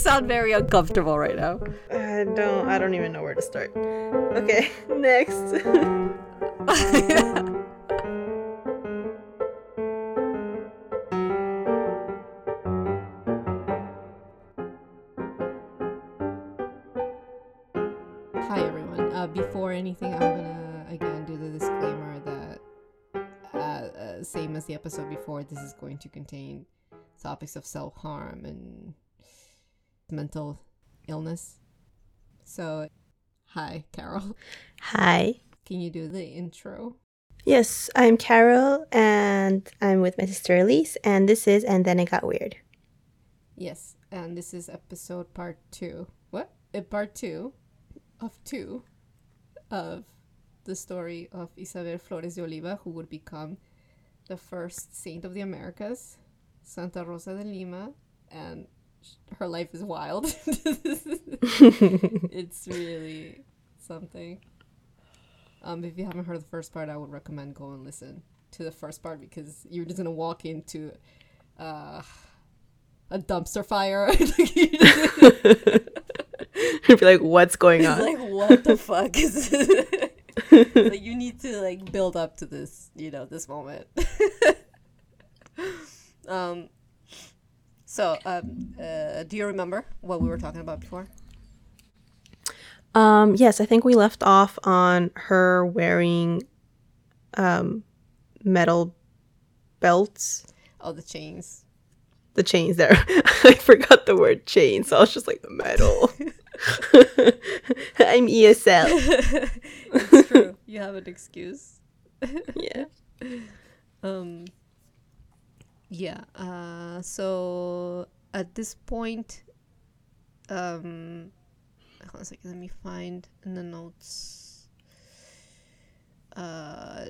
sound very uncomfortable right now. I don't. I don't even know where to start. Okay, next. Hi everyone. Uh, before anything, I'm gonna again do the disclaimer that, uh, uh, same as the episode before, this is going to contain topics of self harm and mental illness. So, hi, Carol. Hi. Can you do the intro? Yes, I'm Carol, and I'm with my sister Elise, and this is And Then It Got Weird. Yes, and this is episode part two. What? Uh, part two of two of the story of Isabel Flores de Oliva, who would become the first saint of the Americas, Santa Rosa de Lima, and her life is wild. it's really something. Um, if you haven't heard the first part, I would recommend go and listen to the first part because you're just gonna walk into uh, a dumpster fire. You'd be like, what's going on? like what the fuck is this? like you need to like build up to this, you know, this moment. um. So, um, uh, do you remember what we were talking about before? Um, yes, I think we left off on her wearing um, metal belts. Oh, the chains. The chains there. I forgot the word chain, so I was just like, metal. I'm ESL. it's true. You have an excuse. Yeah. Um. Yeah. Uh. So at this point, um, hold on a second. Let me find in the notes. Uh.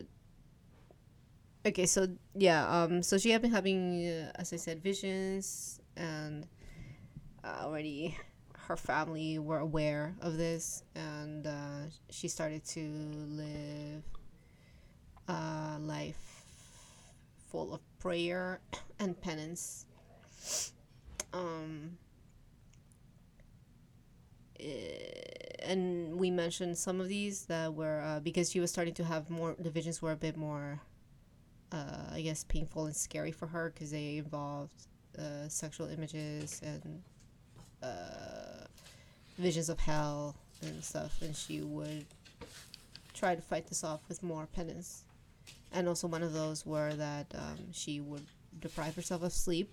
Okay. So yeah. Um. So she had been having, uh, as I said, visions, and uh, already her family were aware of this, and uh, she started to live a life full of prayer and penance. Um, eh, and we mentioned some of these that were uh, because she was starting to have more the visions were a bit more uh, i guess painful and scary for her because they involved uh, sexual images and uh, visions of hell and stuff and she would try to fight this off with more penance and also one of those were that um, she would deprive herself of sleep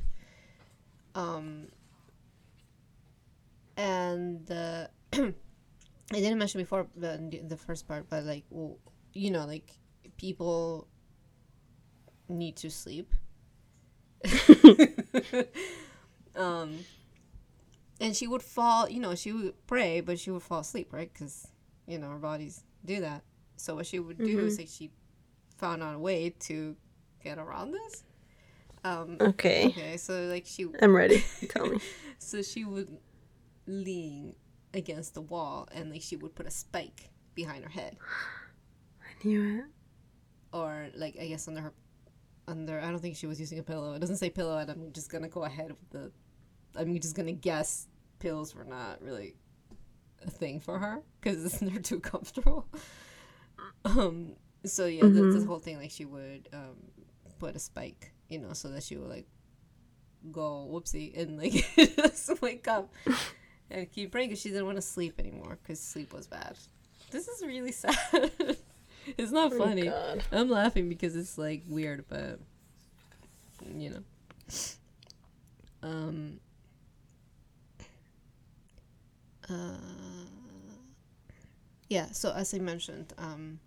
um, and uh, I didn't mention before the, the- first part, but like, well, you know, like people need to sleep. um, and she would fall, you know, she would pray, but she would fall asleep, right? Because, you know, our bodies do that. So what she would do is like she found out a way to get around this. Um, Okay. okay, so like she I'm ready. Tell me. so she would lean against the wall and like she would put a spike behind her head I knew it. or like I guess under her under I don't think she was using a pillow. It doesn't say pillow and I'm just gonna go ahead with the I'm just gonna guess pills were not really a thing for her because they're too comfortable. Um so yeah, the, this whole thing like she would um put a spike, you know, so that she would like go whoopsie and like just wake up and keep praying because she didn't want to sleep anymore because sleep was bad. This is really sad. it's not funny. God. I'm laughing because it's like weird, but you know. Um. Uh. Yeah. So as I mentioned, um,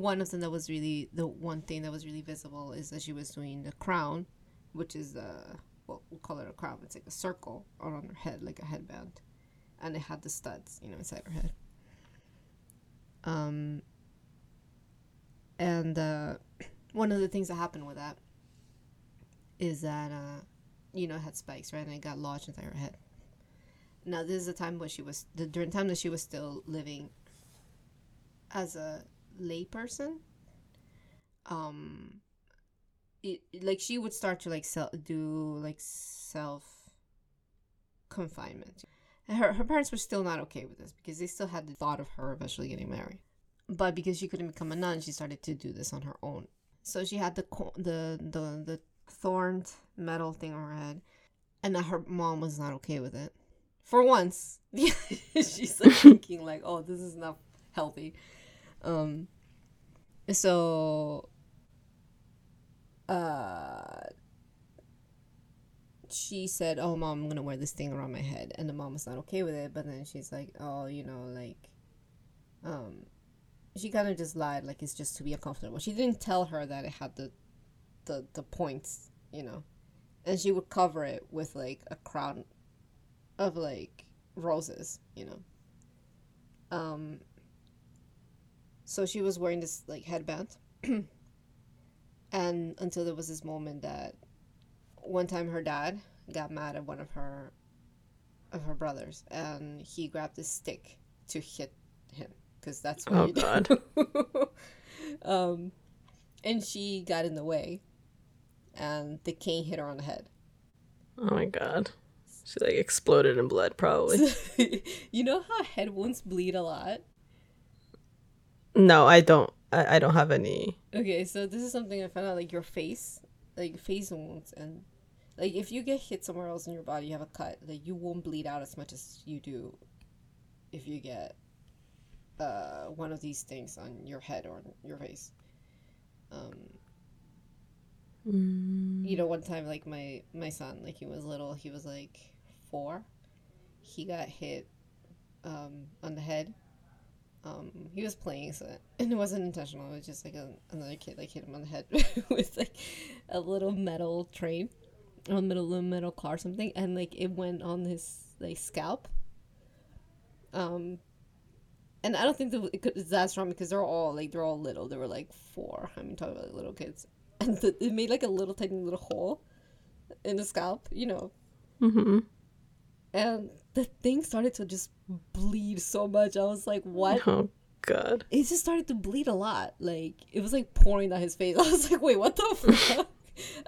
one of them that was really the one thing that was really visible is that she was doing the crown, which is uh, well, we'll call it a crown. It's like a circle around her head, like a headband, and it had the studs, you know, inside her head. Um. And uh, one of the things that happened with that is that uh, you know, it had spikes, right? And it got lodged inside her head. Now, this is the time when she was, the, during the time that she was still living as a layperson. Um, it, like she would start to like self do like self confinement. Her her parents were still not okay with this because they still had the thought of her eventually getting married. But because she couldn't become a nun, she started to do this on her own. So she had the the the the thorned metal thing on her head, and that her mom was not okay with it. For once, she's like thinking like, "Oh, this is not healthy." Um, so, uh, she said, "Oh, mom, I'm gonna wear this thing around my head," and the mom was not okay with it. But then she's like, "Oh, you know, like, um." She kind of just lied, like it's just to be uncomfortable. She didn't tell her that it had the, the the points, you know, and she would cover it with like a crown of like roses, you know. Um so she was wearing this like headband. and until there was this moment that one time her dad got mad at one of her of her brothers and he grabbed a stick to hit him because that's what Oh, you do. God. um and she got in the way and the cane hit her on the head. Oh my god. She like exploded in blood, probably. you know how head wounds bleed a lot? No, I don't. I, I don't have any. Okay, so this is something I found out like your face, like face wounds, and like if you get hit somewhere else in your body, you have a cut, like you won't bleed out as much as you do if you get uh one of these things on your head or your face. Um, you know, one time like my my son, like he was little, he was like four, he got hit um on the head um, he was playing, so and it wasn't intentional. It was just like a, another kid like hit him on the head with like a little metal train, a little little metal car or something, and like it went on his like scalp. Um, and I don't think that it could, it's that strong because they're all like they're all little. They were like four. I mean, talking about like, little kids, and the, it made like a little tiny little hole in the scalp, you know, Mm-hmm. and the thing started to just bleed so much. I was like, what? Oh god. it just started to bleed a lot. Like it was like pouring down his face. I was like, wait, what the fuck?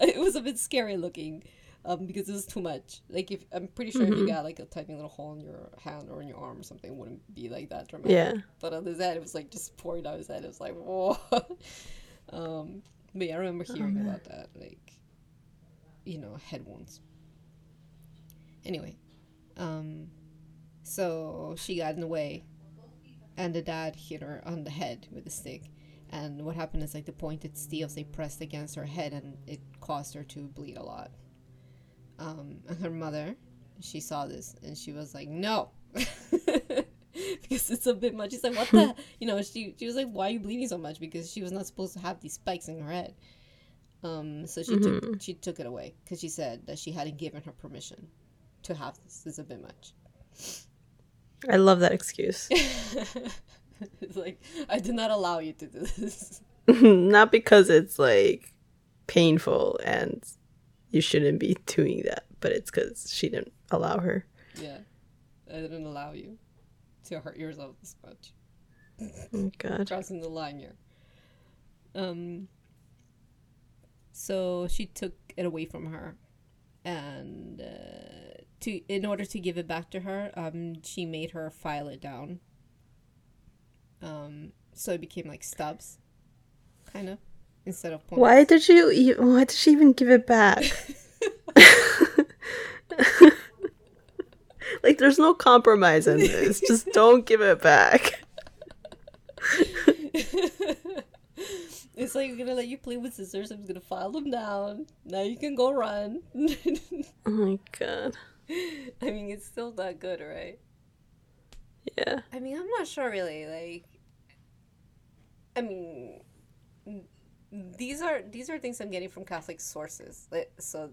it was a bit scary looking, um, because it was too much. Like if I'm pretty sure if you got like a tiny little hole in your hand or in your arm or something, it wouldn't be like that dramatic. Yeah. But on his head, it was like just pouring down his head. It was like whoa. um, but yeah, I remember hearing about that. Like, you know, head wounds. Anyway, um, so she got in the way and the dad hit her on the head with a stick. And what happened is like the pointed steels they pressed against her head and it caused her to bleed a lot. Um, and her mother, she saw this and she was like, "No," because it's a bit much. She's like, "What the?" You know, she she was like, "Why are you bleeding so much?" Because she was not supposed to have these spikes in her head. Um, so she took she took it away because she said that she hadn't given her permission to have this. This is a bit much. I love that excuse. it's like I did not allow you to do this. Not because it's like painful and you shouldn't be doing that, but it's because she didn't allow her. Yeah, I didn't allow you to hurt yourself this much. Oh god. Crossing the line here. Um. So she took it away from her, and uh, to in order to give it back to her, um, she made her file it down. Um, so it became like stubs, kind of, instead of points. Why did you? Why did she even give it back? like, there's no compromise in this. Just don't give it back. It's like I'm gonna let you play with scissors. I'm just gonna file them down. Now you can go run. Oh my god. I mean, it's still not good, right? Yeah. I mean, I'm not sure really. Like, I mean, these are these are things I'm getting from Catholic sources. Like, so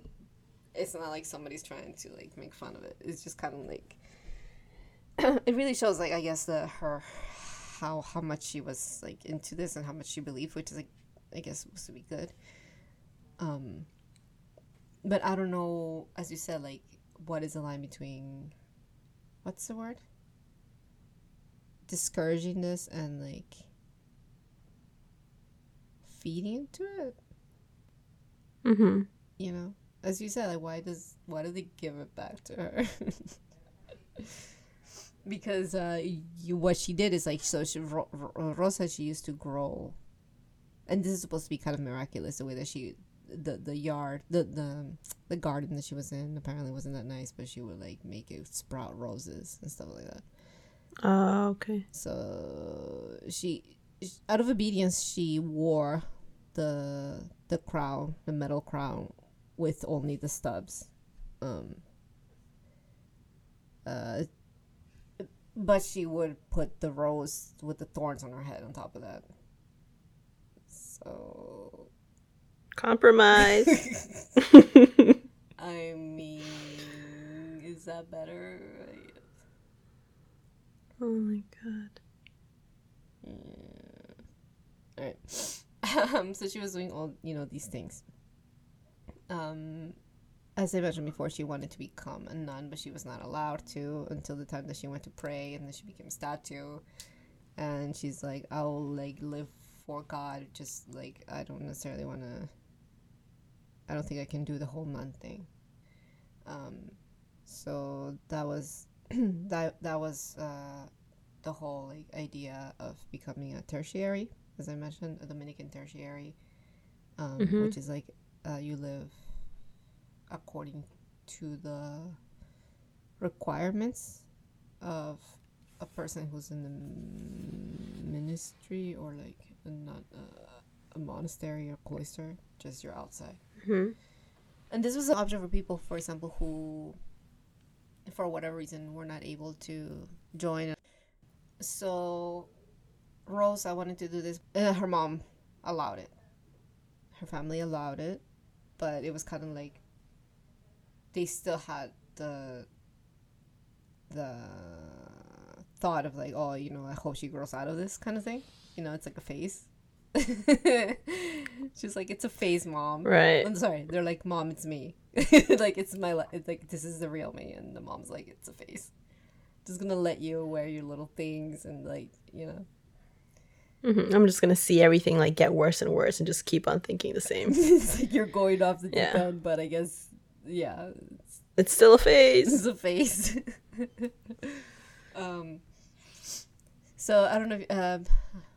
it's not like somebody's trying to like make fun of it. It's just kind of like it really shows, like I guess the her how how much she was like into this and how much she believed, which is like I guess supposed to be good. Um, but I don't know, as you said, like what is the line between what's the word? discouraging this and like feeding into it Mm-hmm. you know as you said like why does why do they give it back to her because uh, you, what she did is like so she, Ro- Ro- Rosa she used to grow, and this is supposed to be kind of miraculous the way that she the the yard the the the garden that she was in apparently wasn't that nice, but she would like make it sprout roses and stuff like that. Oh, okay. So she, out of obedience, she wore the the crown, the metal crown, with only the stubs. Um. Uh. But she would put the rose with the thorns on her head on top of that. So. Compromise. I mean, is that better? oh my god. All right. Um, so she was doing all you know these things. Um, as I mentioned before, she wanted to become a nun, but she was not allowed to until the time that she went to pray, and then she became a statue. And she's like, "I'll like live for God, just like I don't necessarily want to. I don't think I can do the whole nun thing." Um, so that was that that was uh, the whole like idea of becoming a tertiary, as I mentioned, a Dominican tertiary, um, Mhm. which is like uh, you live according to the requirements of a person who's in the ministry or like a, not a, a monastery or cloister, just you're outside. hmm And this was an option for people, for example, who, for whatever reason, were not able to join. So, Rose, I wanted to do this. Uh, her mom allowed it. Her family allowed it, but it was kind of like they still had the the thought of like, oh, you know, I hope she grows out of this kind of thing. You know, it's like a phase. She's like, it's a phase, mom. Right. I'm sorry. They're like, mom, it's me. like it's my li- it's like this is the real me, and the mom's like, it's a phase. Just gonna let you wear your little things and like you know. hmm I'm just gonna see everything like get worse and worse and just keep on thinking the same. it's like you're going off the deep Yeah. end, but I guess yeah, it's, It's still a phase. It's a phase. um. So I don't know. If, um,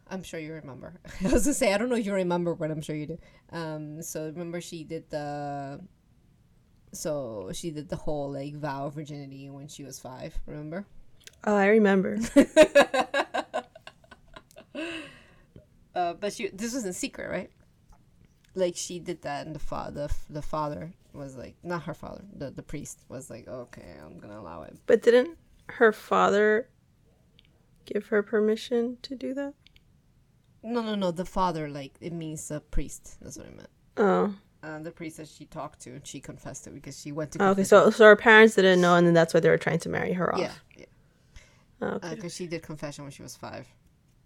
I'm sure you remember. I was gonna say I don't know if you remember, but I'm sure you do. Um. So remember she did the. So she did the whole like vow of virginity when she was five. Remember? Oh, I remember. uh, but she this was in secret, right? Like she did that, and the father, the father was like, not her father, the the priest was like, okay, I'm gonna allow it. But didn't her father give her permission to do that? No, no, no. The father, like, it means a priest. That's what I meant. Oh. Uh, the priest that she talked to, and she confessed it because she went to. Oh, okay, so so her parents didn't know, and then that's why they were trying to marry her off. yeah, yeah, Oh, okay. because she did confession when she was five,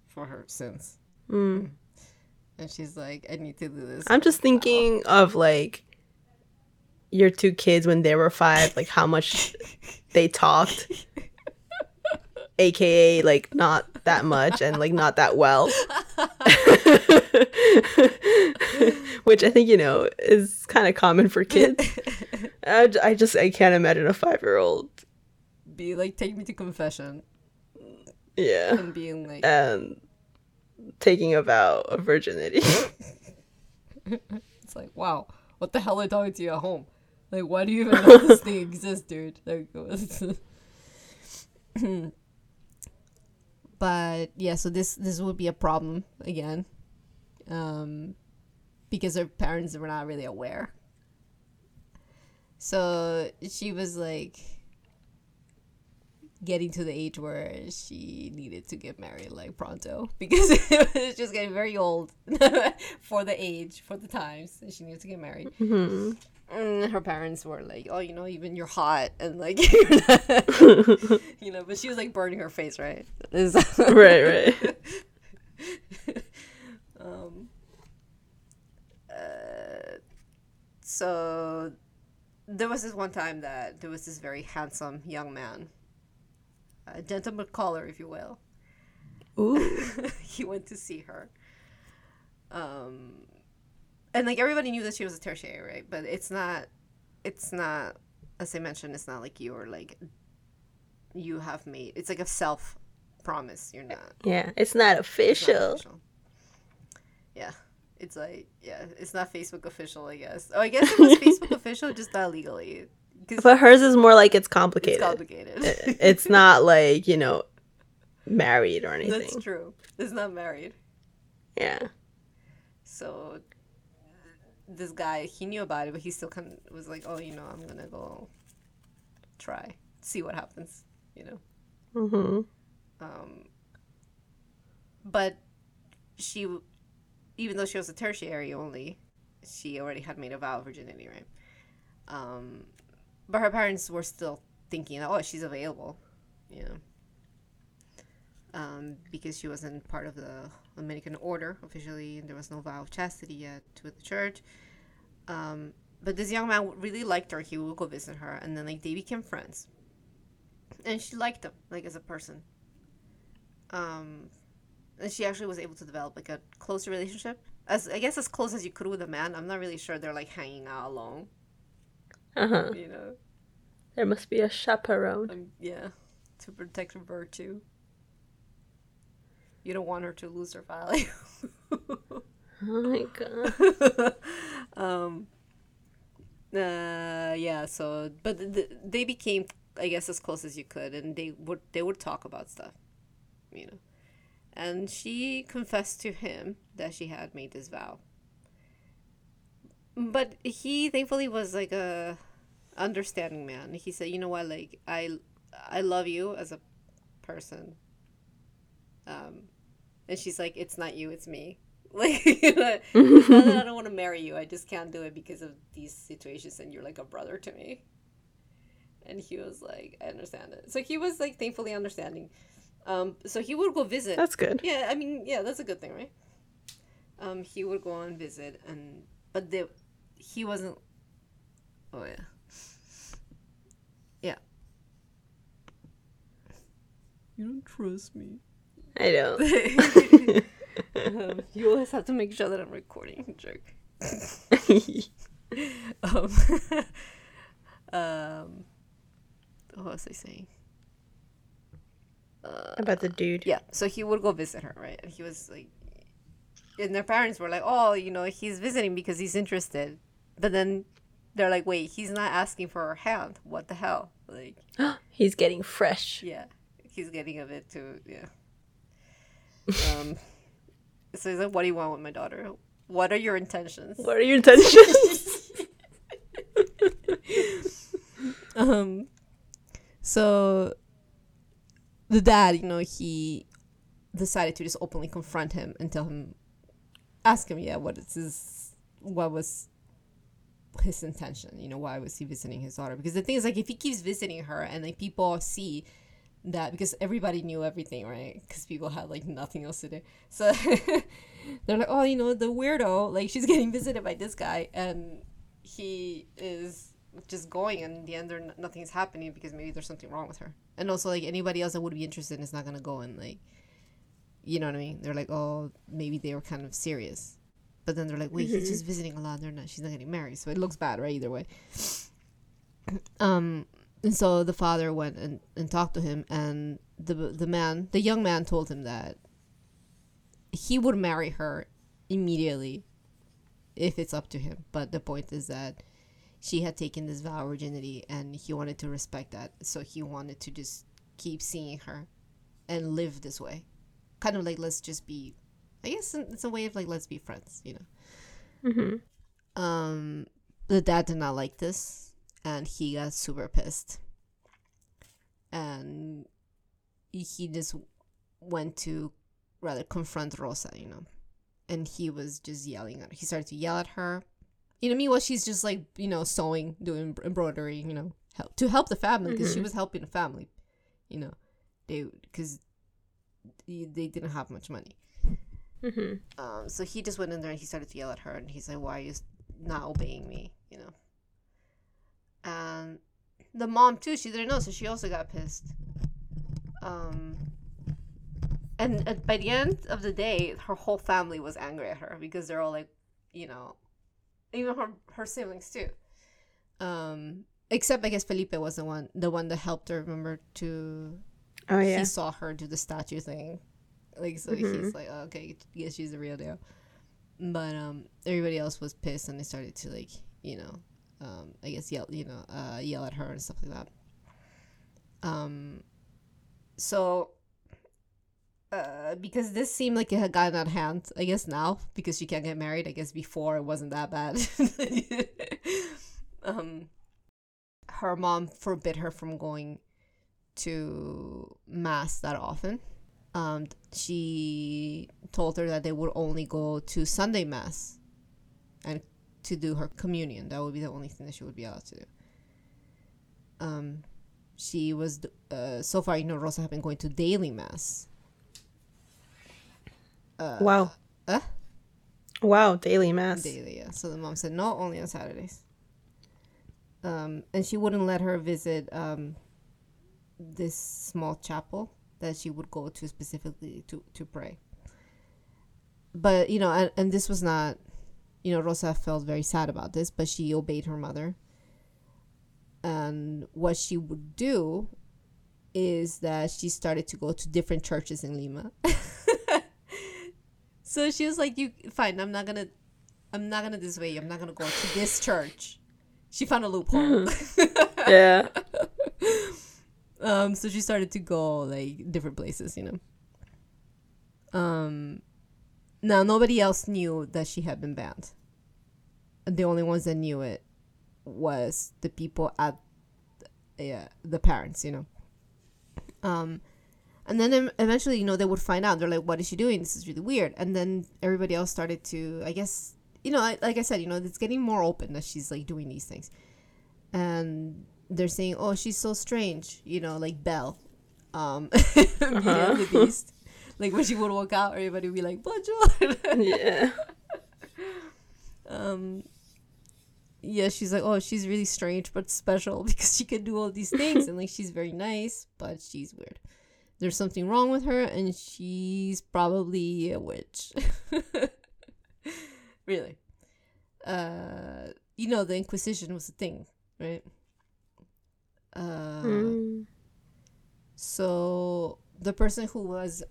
for her sins, Mm. And she's like, I need to do this. I'm just thinking of like your two kids when they were five, like how much they talked, aka like not that much and like not that well, which I think you know is kind of common for kids. I just I can't imagine a five year old. Be like, take me to confession, Yeah, and being like, and taking a vow of virginity. It's like, wow, what the hell are talking to you at home? Like, why do you even know this thing exists, dude? Like, but yeah, so this this would be a problem again, um, because her parents were not really aware. So she was like getting to the age where she needed to get married like pronto because it was just getting very old for the age for the times and she needed to get married Mhm. and her parents were like oh you know even you're hot and like you know but she was like burning her face right right, right. um uh, so there was this one time that there was this very handsome young man a gentleman caller if you will Ooh. he went to see her. Um, and like everybody knew that she was a tertiary, right? But it's not, it's not, as I mentioned, it's not like you're like you have made. It's like a self promise. You're not. Yeah, it's not it's not official. official. Yeah. It's like yeah, it's not Facebook official, I guess. Oh, I guess it was Facebook official, just not legally. But hers is more like it's it's complicated. complicated. It's not like, you know, married or anything. That's true. It's not married. Yeah. So this guy, he knew about it, but he still kind of was like, "Oh, you know, I'm gonna go try, see what happens," you know. Mm-hmm. Um, but she, even though she was a tertiary only, she already had made a vow of virginity, right? Um, but her parents were still thinking, "Oh, she's available," you know. Um, because she wasn't part of the Dominican order officially, and there was no vow of chastity yet with the church. Um, but this young man really liked her. He would go visit her, and then like they became friends. And she liked him, like as a person. Um, and she actually was able to develop like a closer relationship, as I guess as close as you could with a man. I'm not really sure they're like hanging out alone, Uh-huh. you know. There must be a chaperone. Um, yeah, to protect her virtue. You don't want her to lose her value. Oh my god. um uh yeah so but th- th- they became i guess as close as you could and they would they would talk about stuff you know and she confessed to him that she had made this vow but he thankfully was like a understanding man he said you know what like i i love you as a person um and she's like it's not you it's me like you know, that I don't want to marry you. I just can't do it because of these situations, and you're like a brother to me. And he was like, I understand it. So he was like thankfully understanding. Um, so he would go visit. That's good. yeah, I mean, yeah, that's a good thing, right? Um, he would go and visit, and but the he wasn't. Oh yeah. Yeah. You don't trust me. I don't. um, you always have to make sure that I'm recording, jerk. Um, um, what was I saying? Uh, About the dude. yeah, so he would go visit her, right? And he was like, and their parents were like, oh, you know, he's visiting because he's interested. But then they're like, wait, he's not asking for her hand. What the hell? Like, He's getting fresh. yeah, he's getting a bit too, yeah. Um, so he's like, what do you want with my daughter? What are your intentions? What are your intentions? um so the dad you know he decided to just openly confront him and tell him ask him yeah what is his what was his intention you know why was he visiting his daughter? Because the thing is like if he keeps visiting her and like people see that because everybody knew everything right? Because people had like nothing else to do. So they're like oh you know the weirdo like she's getting visited by this guy and he is just going and in the end there nothing's happening because maybe there's something wrong with her. And also like anybody else that would be interested is not gonna go and like you know what i mean? They're like oh maybe they were kind of serious but then they're like wait he's just visiting a lot they're not she's not getting married so it looks bad right either way. Um and so the father went and, and talked to him and the the man the young man told him that he would marry her immediately if it's up to him. But the point is that she had taken this vow of virginity and he wanted to respect that. So he wanted to just keep seeing her and live this way. Kind of like let's just be i guess it's a way of like let's be friends you know? Hmm um the dad did not like this and he got super pissed. And he just went to rather confront rosa you know? And he was just yelling at her he started to yell at her. You know meanwhile she's just like you know sewing doing embroidery you know help to help the family because she Mhm. was helping the family you know? They because they didn't have much money hmm um, so he just went in there and he started to yell at her, and he's like, "Why are you not obeying me?" You know. And the mom too, she didn't know, so she also got pissed. Um, and by the end of the day, her whole family was angry at her because they're all like, you know, even her her siblings too. Um, except I guess Felipe was the one the one that helped her. Remember to Oh yeah. he saw her do the statue thing, like so he's like, oh, okay, yeah, she's the real deal. But um, everybody else was pissed and they started to like you know, um, I guess yell you know uh, yell at her and stuff like that. Um, so uh, because this seemed like it had gotten out of hand, I guess now because she can't get married. I guess before it wasn't that bad. um, her mom forbid her from going to mass that often. Um, she told her that they would only go to Sunday mass, and to do her communion. That would be the only thing that she would be allowed to do. Um, she was uh, so far, you know, Rosa had been going to daily mass. wow. Uh? Wow, daily mass. daily. Yeah. So the mom said no, only on Saturdays. Um, and she wouldn't let her visit um, this small chapel that she would go to specifically to to pray. But you know, and, and this was not, you know, Rosa felt very sad about this, but she obeyed her mother. And what she would do is that she started to go to different churches in Lima. so she was like, "You fine? I'm not gonna I'm not gonna dissuade you. I'm not gonna go to this church. She found a loophole. yeah. um, so she started to go like different places, you know. Um, now nobody else knew that she had been banned. The only ones that knew it was the people at, yeah, the parents, you know. Um, and then eventually, you know, they would find out. They're like, "What is she doing? This is really weird." And then everybody else started to, I guess, you know, like I said, you know, it's getting more open that she's like doing these things, and they're saying, "Oh, she's so strange," you know, like Belle, um, and the Beast. Like when she would walk out, everybody would be like, "Bonjour." Yeah. um, yeah, she's like, "Oh, she's really strange but special because she can do all these things and like she's very nice, but she's weird." There's something wrong with her, and she's probably a witch. really. Uh, you know, the Inquisition was a thing, right? Uh, Mm. so the person who was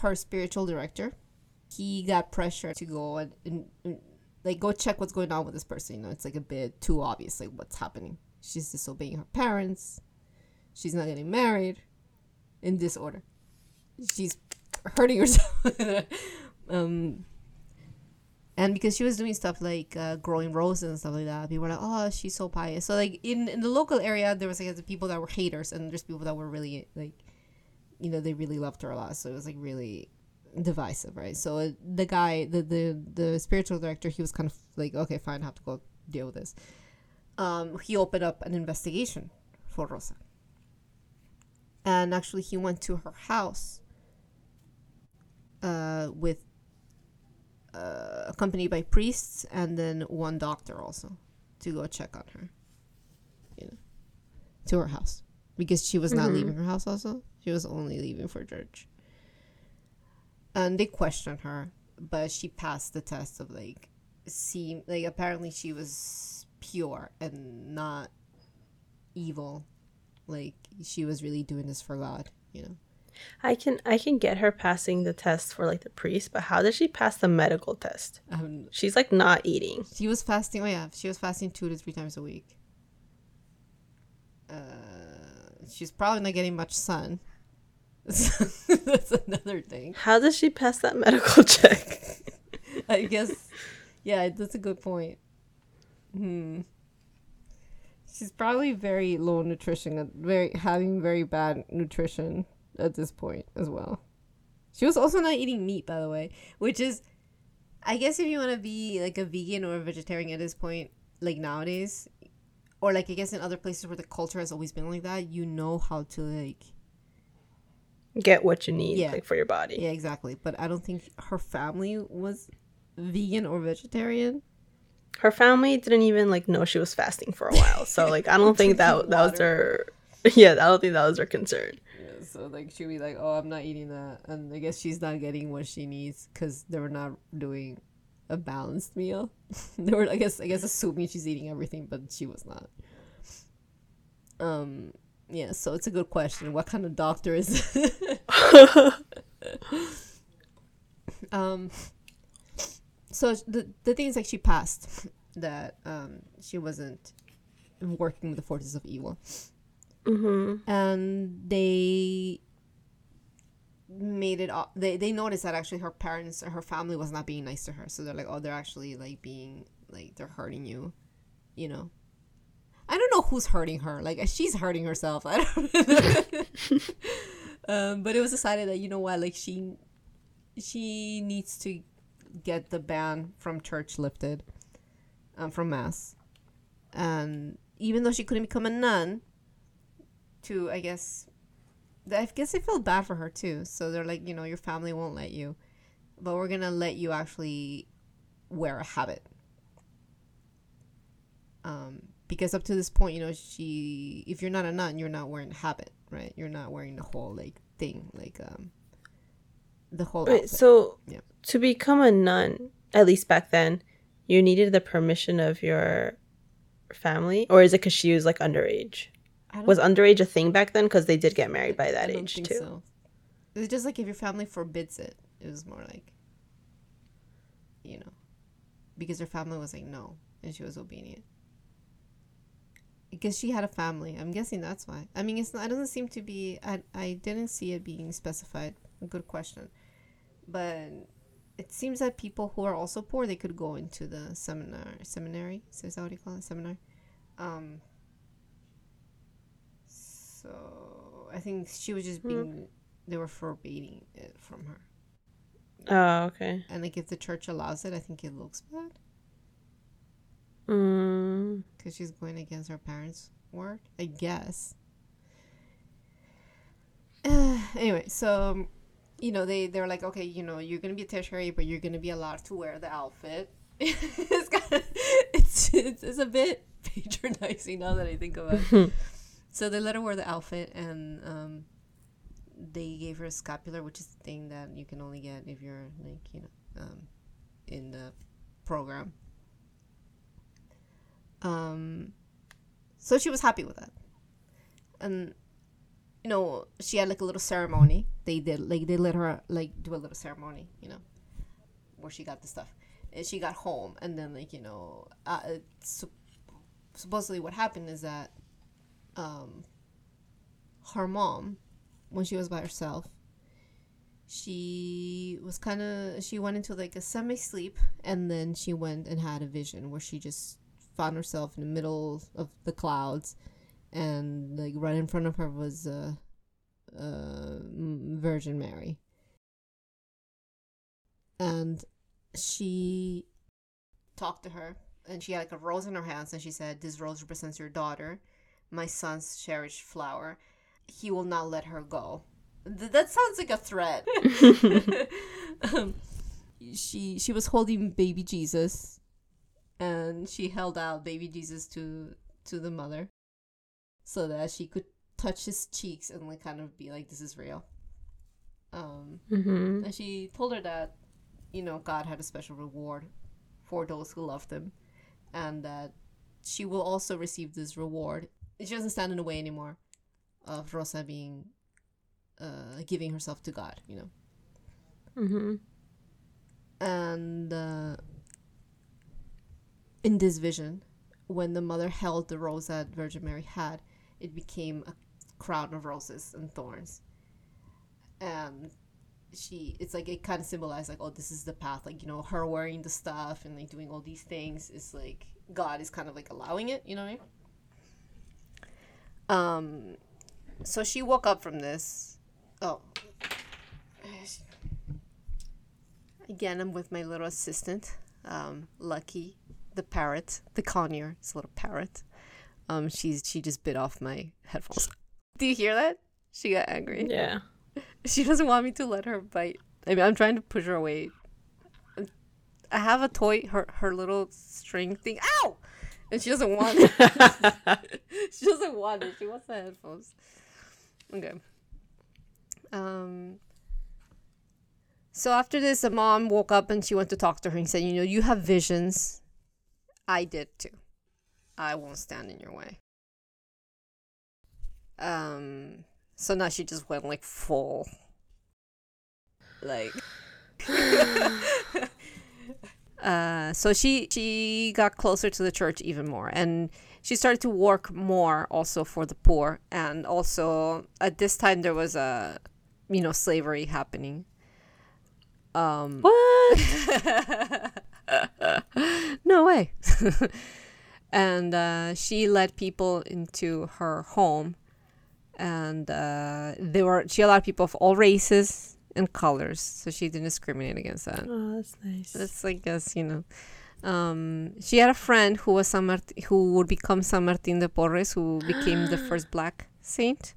her spiritual director, he got pressure to go and, and, and, like go check what's going on with this person. You know, it's like a bit too obvious, like what's happening. She's disobeying her parents. She's not getting married in this order. She's hurting herself. um, and because she was doing stuff like uh, growing roses and stuff like that, people were like, "Oh, she's so pious." So like in in the local area, there was like the people that were haters, and there's people that were really like, you know, they really loved her a lot. So it was like really divisive, right? So uh, the guy, the the the spiritual director, he was kind of like, "Okay, fine, I have to go deal with this." Um, he opened up an investigation for Rosa, and actually, he went to her house uh, with uh, accompanied by priests and then one doctor also to go check on her you know to her house. Because she was not Mhm. leaving her house also. She was only leaving for church. And they questioned her but she passed the test of like seem like apparently she was pure and not evil. Like she was really doing this for god you know I can I can get her passing the test for like the priest, but how does she pass the medical test? um, She's like not eating. She was fasting. Oh yeah, she was fasting two to three times a week. Uh, she's probably not getting much sun. That's another thing. How does she pass that medical check? I guess. Yeah, that's a good point. Hmm. She's probably very low nutrition, very having very bad nutrition at this point as well. She was also not eating meat, by the way, which is, I guess, if you want to be like a vegan or a vegetarian at this point, like nowadays, or like I guess in other places where the culture has always been like that, you know how to like Get what you need Yeah. like for your body. yeah, exactly. But I don't think her family was vegan or vegetarian. Her family didn't even like know she was fasting for a while. So like I don't think that that was her Yeah, I don't think that was her concern. So like she'll be like, "Oh, I'm not eating that," and I guess she's not getting what she needs because they were not doing a balanced meal. they were, I guess, I guess, assuming she's eating everything, but she was not. Um, yeah, so it's a good question. What kind of doctor is? um, so the the thing is like she passed that um she wasn't working with the forces of evil, mm-hmm. and they made it o- they they noticed that actually her parents or her family was not being nice to her. So they're like oh they're actually like being like they're hurting you you know? I don't know who's hurting her. Like she's hurting herself. I don't um but it was decided that you know what? Like she she needs to get the ban from church lifted um, from mass. And even though she couldn't become a nun to i guess I guess they feel bad for her too. So they're like, you know, your family won't let you, but we're gonna let you actually wear a habit. Um, because up to this point, you know, she, if you're not a nun, you're not wearing a habit, right? You're not wearing the whole like thing, like um, the whole. Wait, outfit. so Yeah. to become a nun, at least back then, you needed the permission of your family, or is it because she was like underage? Was underage a thing back then? Because they did get married by that I don't age think too. So. It's just like if your family forbids it, it was more like, you know, because her family was like no, and she was obedient. Because she had a family, I'm guessing that's why. I mean, it's not. It doesn't seem to be. I I didn't see it being specified. A good question, but it seems that people who are also poor they could go into the seminar seminary. So is that what you call it? Seminar. Um, so I think she was just being they were forbidding it from her. Oh, okay. And like if the church allows it, I think it looks bad Mm, because she's going against her parents' word. I guess. Uh, anyway, so you know they they're like, okay, you know, you're gonna be a tertiary, but you're gonna be allowed to wear the outfit. it's, kind of, it's it's it's a bit patronizing now that I think about it. so they let her wear the outfit, and um, they gave her a scapular, which is the thing that you can only get if you're like you know um, in the program. Um, so she was happy with that, and you know she had like a little ceremony. They did like they let her like do a little ceremony, you know, where she got the stuff. And she got home, and then like you know, uh, supposedly what happened is that um, her mom, when she was by herself, she was kind of she went into like a semi sleep, and then she went and had a vision where she just found herself in the middle of the clouds, and like right in front of her was uh, uh, Virgin Mary, and she talked to her and she had like a rose in her hands and she said this rose represents your daughter my son's cherished flower he will not let her go Th- that sounds like a threat um, she she was holding baby jesus and she held out baby jesus to to the mother so that she could touch his cheeks and like kind of be like this is real um hmm and she told her that, you know, God had a special reward for those who loved him. And that she will also receive this reward. She doesn't stand in the way anymore of Rosa being, uh, giving herself to God, you know. hmm And uh, in this vision, when the mother held the rose that Virgin Mary had, it became a crown of roses and thorns. And she, it's like it kind of symbolized like, oh, this is the path. Like you know, her wearing the stuff and like doing all these things is like God is kind of like allowing it. You know what I mean? Um, so she woke up from this. Oh, again, I'm with my little assistant, um, Lucky, the parrot, the conure. It's a little parrot. Um, she's she just bit off my headphones. Do you hear that? She got angry. Yeah. She doesn't want me to let her bite. I mean, I'm trying to push her away. I have a toy, her her little string thing. Ow! And she doesn't want it. she doesn't want it. She wants the headphones. Okay. Um. So after this, the mom woke up and she went to talk to her and said, "You know, you have visions. I did too. I won't stand in your way." Um, so now she just went like full, like. uh, so she she got closer to the church even more, and she started to work more also for the poor, and also at this time there was a, you know, slavery happening. Um, What? no way. and uh, she led people into her home, and uh, they were she allowed people of all races and colors, so she didn't discriminate against that. Oh, that's nice. That's I guess you know. Um, she had a friend who was San Mart- who would become San Martin de Porres, who became the first black saint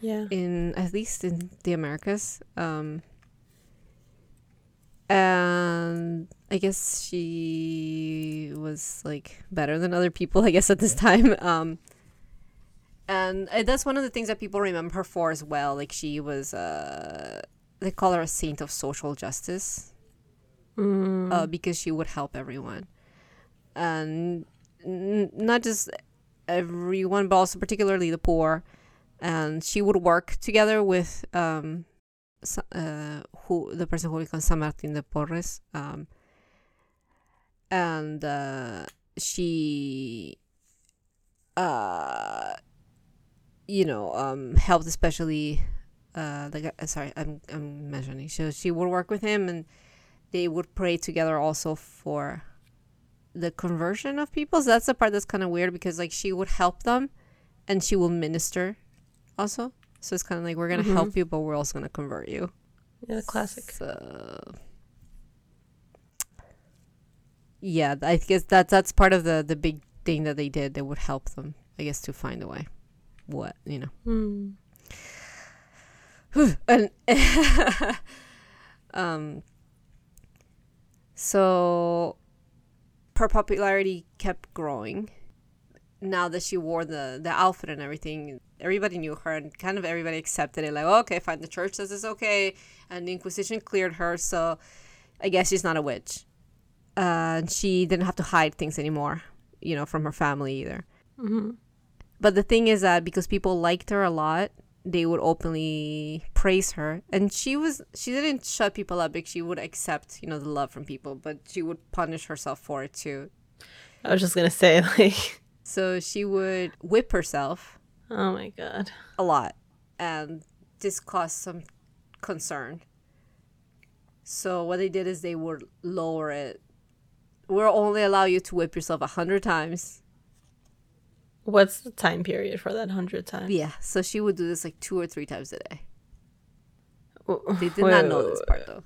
yeah. in at least in the Americas. Um, and I guess she was like better than other people, I guess, at this time. Um, and uh, that's one of the things that people remember her for as well. Like she was, uh, they call her a saint of social justice Mm. uh, because she would help everyone, and n- not just everyone, but also particularly the poor. And she would work together with um, uh, who the person who becomes San Martin de Porres, um, and uh, she, uh, you know, um, helped especially. Uh, like uh, sorry, I'm I'm mentioning. So she would work with him and they would pray together also for the conversion of people. So that's the part that's kind of weird because like she would help them and she will minister also. So it's kind of like we're going to help you, but we're also going to convert you. Yeah, classic. So yeah, I guess that's that's part of the the big thing that they did. They would help them, I guess, to find a way. What you know. Mm. and um so her popularity kept growing. Now that she wore the the outfit and everything everybody knew her and kind of everybody accepted it like okay fine the church says it's okay. And the inquisition cleared her so i guess she's not a witch. Uh, and she didn't have to hide things anymore you know from her family either. Hmm but the thing is that because people liked her a lot, they would openly praise her. And she was she didn't shut people up because she would accept, you know, the love from people, but she would punish herself for it too. I was just gonna say, like, So she would whip herself oh my god. a lot and this caused some concern. So what they did is they would lower it. We'll only allow you to whip yourself a hundred times. What's the time period for that hundred times? Yeah. So she would do this like two or three times a day. They did wait, not know this part though.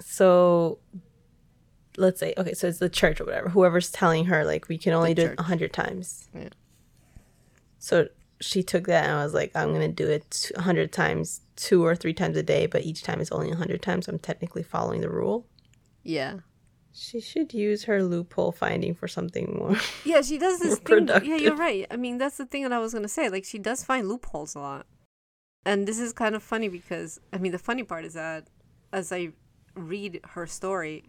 So, let's say, okay, so it's the church or whatever. Whoever's telling her, like, we can only do it church. a hundred times. Yeah. So she took that and I was like, I'm gonna do it a hundred times, two or three times a day, but each time is only a hundred times. I'm technically following the rule. Yeah. She should use her loophole finding for something more. Yeah, she does this thing. Yeah, you're right. I mean, that's the thing that I was gonna say. Like, she does find loopholes a lot, and this is kind of funny because I mean, the funny part is that as I read her story,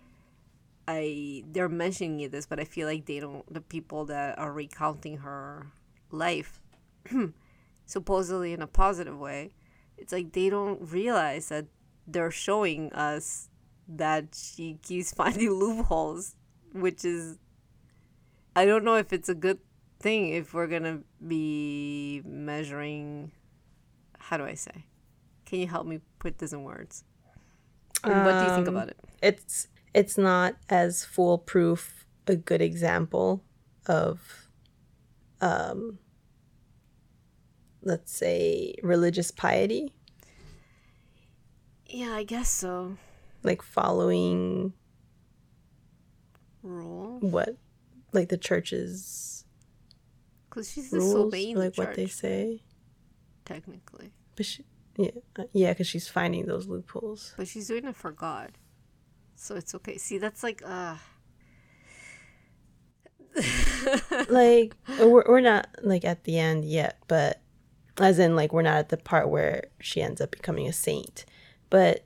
I they're mentioning this, but I feel like they don't. The people that are recounting her life, supposedly in a positive way, it's like they don't realize that they're showing us that she keeps finding loopholes, which is I don't know if it's a good thing if we're gonna be measuring. How do I say? Can you help me put this in words? And what do you think Um, about it? it's it's not as foolproof a good example of um let's say religious piety Yeah, I guess so. Like following Rule, what like the church's because she's rules disobeying like the what they say. Technically, but she, yeah uh, yeah because she's finding those loopholes. But she's doing it for God, so it's okay. See, that's like uh. Like we're, we're not like at the end yet but as in like we're not at the part where she ends up becoming a saint. But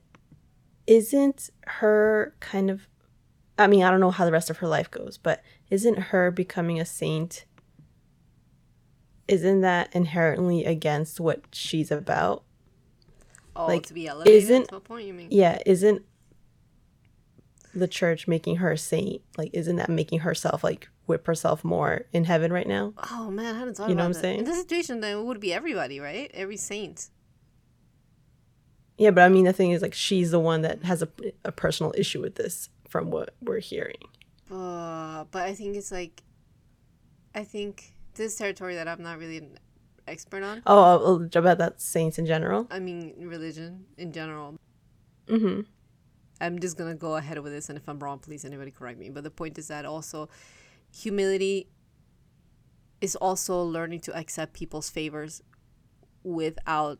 isn't her kind of i mean i don't know how the rest of her life goes but isn't her becoming a saint isn't that inherently against what she's about? Oh, Like, to be elevated. isn't- to a point, you mean? Yeah, isn't the church making her a saint? Like, isn't that making herself like whip herself more in heaven right now? Oh man, I hadn't thought You know what I'm that. saying? In this situation, then it would be everybody, right? Every saint. Yeah, but I mean, the thing is, like, she's the one that has a, a personal issue with this, from what we're hearing. Uh, but I think it's like, I think this territory that I'm not really an expert on. Oh, oh, about that saints in general. I mean, religion in general. Mm-hmm. I'm just gonna go ahead with this, and if I'm wrong, please anybody correct me. But the point is that also, humility is also learning to accept people's favors without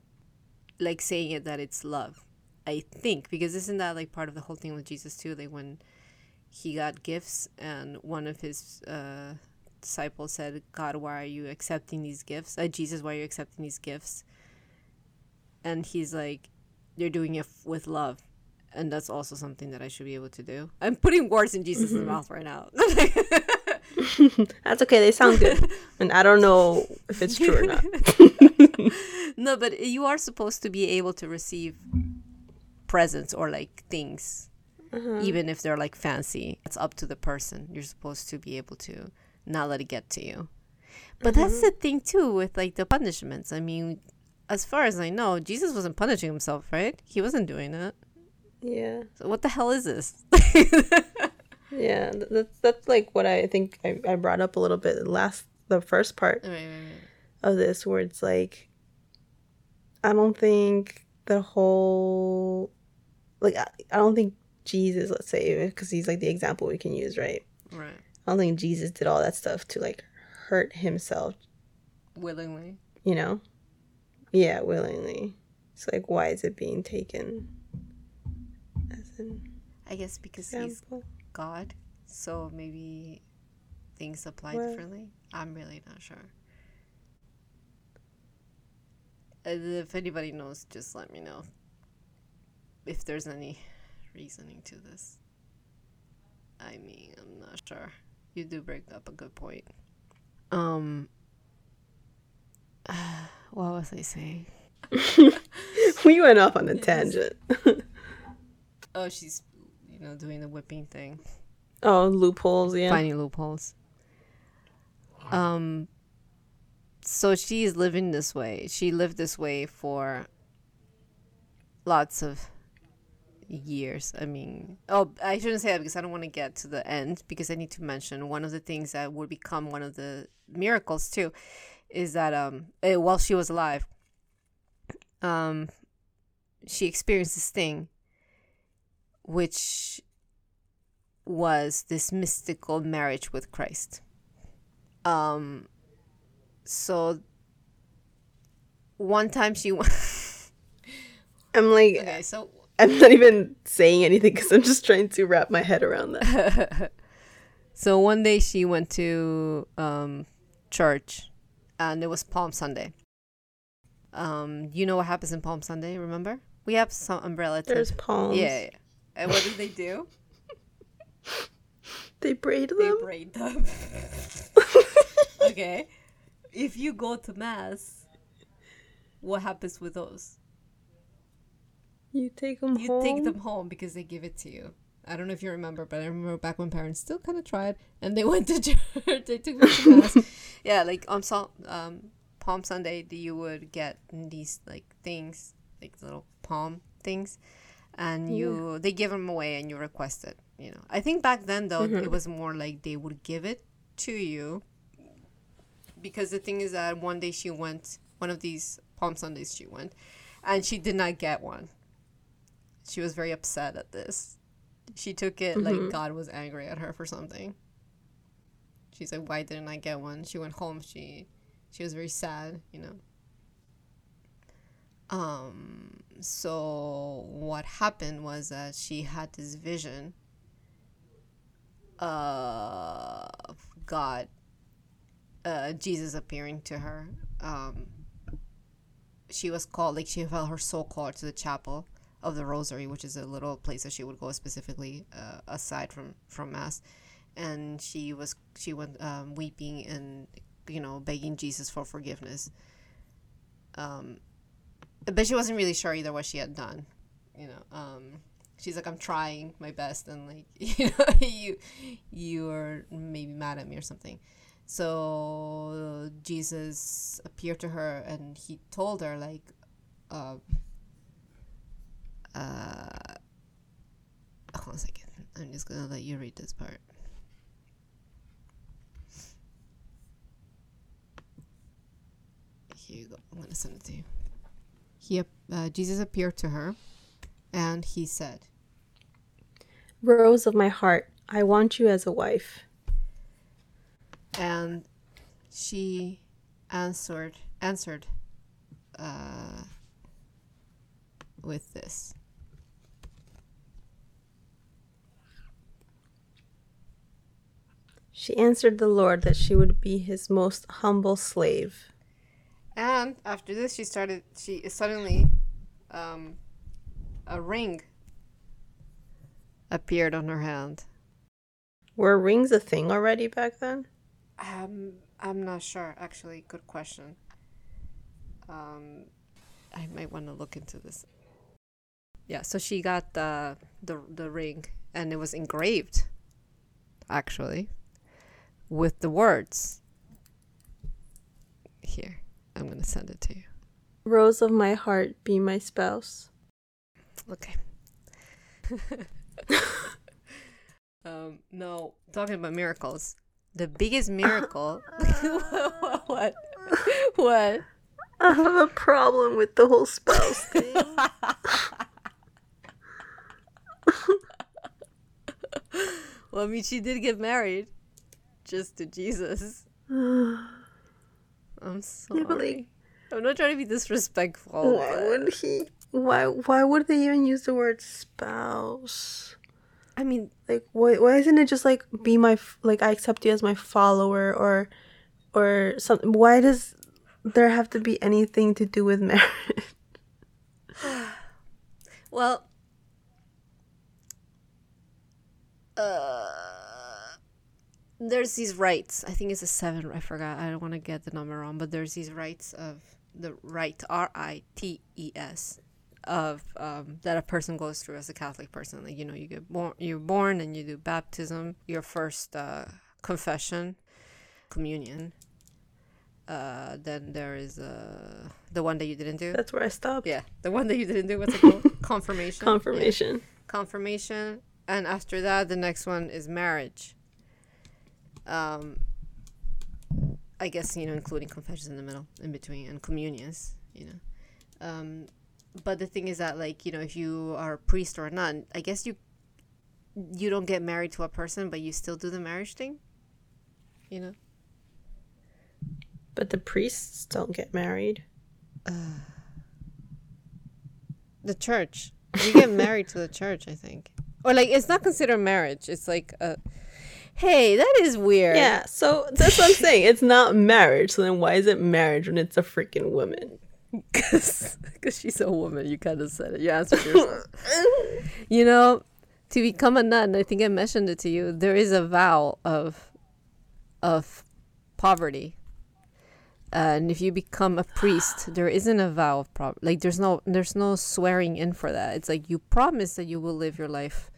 like saying it that it's love. I think because isn't that like part of the whole thing with Jesus too? Like when he got gifts, and one of his uh, disciples said, "God, why are you accepting these gifts? Uh, Jesus, why are you accepting these gifts?" And he's like, "You're doing it f- with love." and that's also something that I should be able to do. I'm putting words in Jesus' mouth right now. That's okay. They sound good, and I don't know if it's true or not. no, but you are supposed to be able to receive presents or like things, uh-huh. even if they're like fancy. It's up to the person. You're supposed to be able to not let it get to you. But that's mm-hmm. the thing too with like the punishments. I mean, as far as I know, Jesus wasn't punishing himself, right? He wasn't doing it. Yeah, So what the hell is this? Yeah. That's that's like what I think I, I brought up a little bit last the first part Right, right, right. of this, where it's like, I don't think the whole, like, I, I don't think Jesus, let's say, because he's like the example we can use, right? Right. I don't think Jesus did all that stuff to like hurt himself, Willingly. you know? Yeah, willingly. It's like, why is it being taken as an I guess because he's example? God, so maybe things apply Well- differently. I'm really not sure. If anybody knows, just let me know. If there's any reasoning to this. I mean, I'm not sure. You do bring up a good point. Um, what was I saying? we went off on a tangent. Oh, she's, you know, doing the whipping thing. oh, loopholes, yeah. finding loopholes. Um, so she's living this way. She lived this way for lots of years. I mean, oh, I shouldn't say that because I don't want to get to the end because I need to mention one of the things that would become one of the miracles too is that um eh, while she was alive um she experienced this thing which was this mystical marriage with Christ. Um, so one time she went. I'm like, okay, so I'm not even saying anything because I'm just trying to wrap my head around that. so one day she went to um, church, and it was Palm Sunday. Um, you know what happens in Palm Sunday? Remember, we have some umbrella. There's palms. yeah, yeah. And what do they do? They braid They them. braid them. okay. If you go to mass, what happens with those? You take them You home. take them home because they give it to you. I don't know if you remember, but I remember back when parents still kind of tried, and they went to church. they took me to mass. yeah, like on um, Palm Sunday, you would get these like things, like little palm things, and you they give them away, and you request it. You know, I think back then though it was more like they would give it to you. Because the thing is that one day she went, one of these Palm Sundays she went, and she did not get one she was very upset at this. She took it like God was angry at her for something. She's like, "Why didn't I get one?" She went home. She she was very sad, you know. Um. So what happened was that she had this vision of God, uh, Jesus appearing to her. Um. She was called like she felt her soul called to the chapel of the Rosary, which is a little place that she would go specifically uh, aside from from mass, and she was she went um, weeping and you know, begging Jesus for forgiveness. Um, but she wasn't really sure either what she had done. You know, um, she's like, I'm trying my best, and like, you know, you you are maybe mad at me or something. So Jesus appeared to her, and he told her like, uh, uh, hold on a second. I'm just gonna let you read this part. Here you go. I'm gonna send it to you. He, uh, Jesus appeared to her, and he said, Rose of my heart, I want you as a wife. and she answered answered uh, with this. She answered the Lord that she would be his most humble slave. And after this, she started. She suddenly, um, a ring appeared on her hand. Were rings a thing already back then? Um, I'm not sure. Actually, good question. Um, I might want to look into this. Yeah, so she got the the the ring, and it was engraved. Actually, with the words. Here, I'm gonna send it to you. Rose of my heart, be my spouse. Okay. um, no, talking about miracles. The biggest miracle. what? What? I have a problem with the whole spouse thing. Well, I mean, she did get married, just to Jesus. I'm sorry. but, like- I'm not trying to be disrespectful. why but- would he? Why? Why would they even use the word spouse? I mean, Like, why? Why isn't it just like be my f- like I accept you as my follower or or something? Why does there have to be anything to do with marriage? well, uh, there's these rites. I think it's a seven. I forgot. I don't want to get the number wrong, but there's these rites of the rite R I T E S of um, that a person goes through as a Catholic person. Like you know, you get born, you're born, and you do baptism, your first uh, confession, communion. Uh, then there is uh, the one that you didn't do. That's where I stopped. Yeah, the one that you didn't do. What's it called? Confirmation. Yeah. Confirmation. Confirmation, and after that, the next one is marriage. Um, I guess you know, including confessions in the middle, in between, and communions. You know, um, but the thing is that, like, you know, if you are a priest or a nun, I guess you you don't get married to a person, but you still do the marriage thing. You know. But the priests don't get married. the church. You get married to the church, I think. Or like it's not considered marriage. It's like a Hey, that is weird. Yeah, so that's what I'm saying. It's not marriage. So then why is it marriage when it's a freaking woman? Cuz she's a woman. You kind of said it. You answered yourself. you know, to become a nun, I think I mentioned it to you. There is a vow of of poverty. And if you become a priest, there isn't a vow of poverty. Like there's no there's no swearing in for that. It's like you promise that you will live your life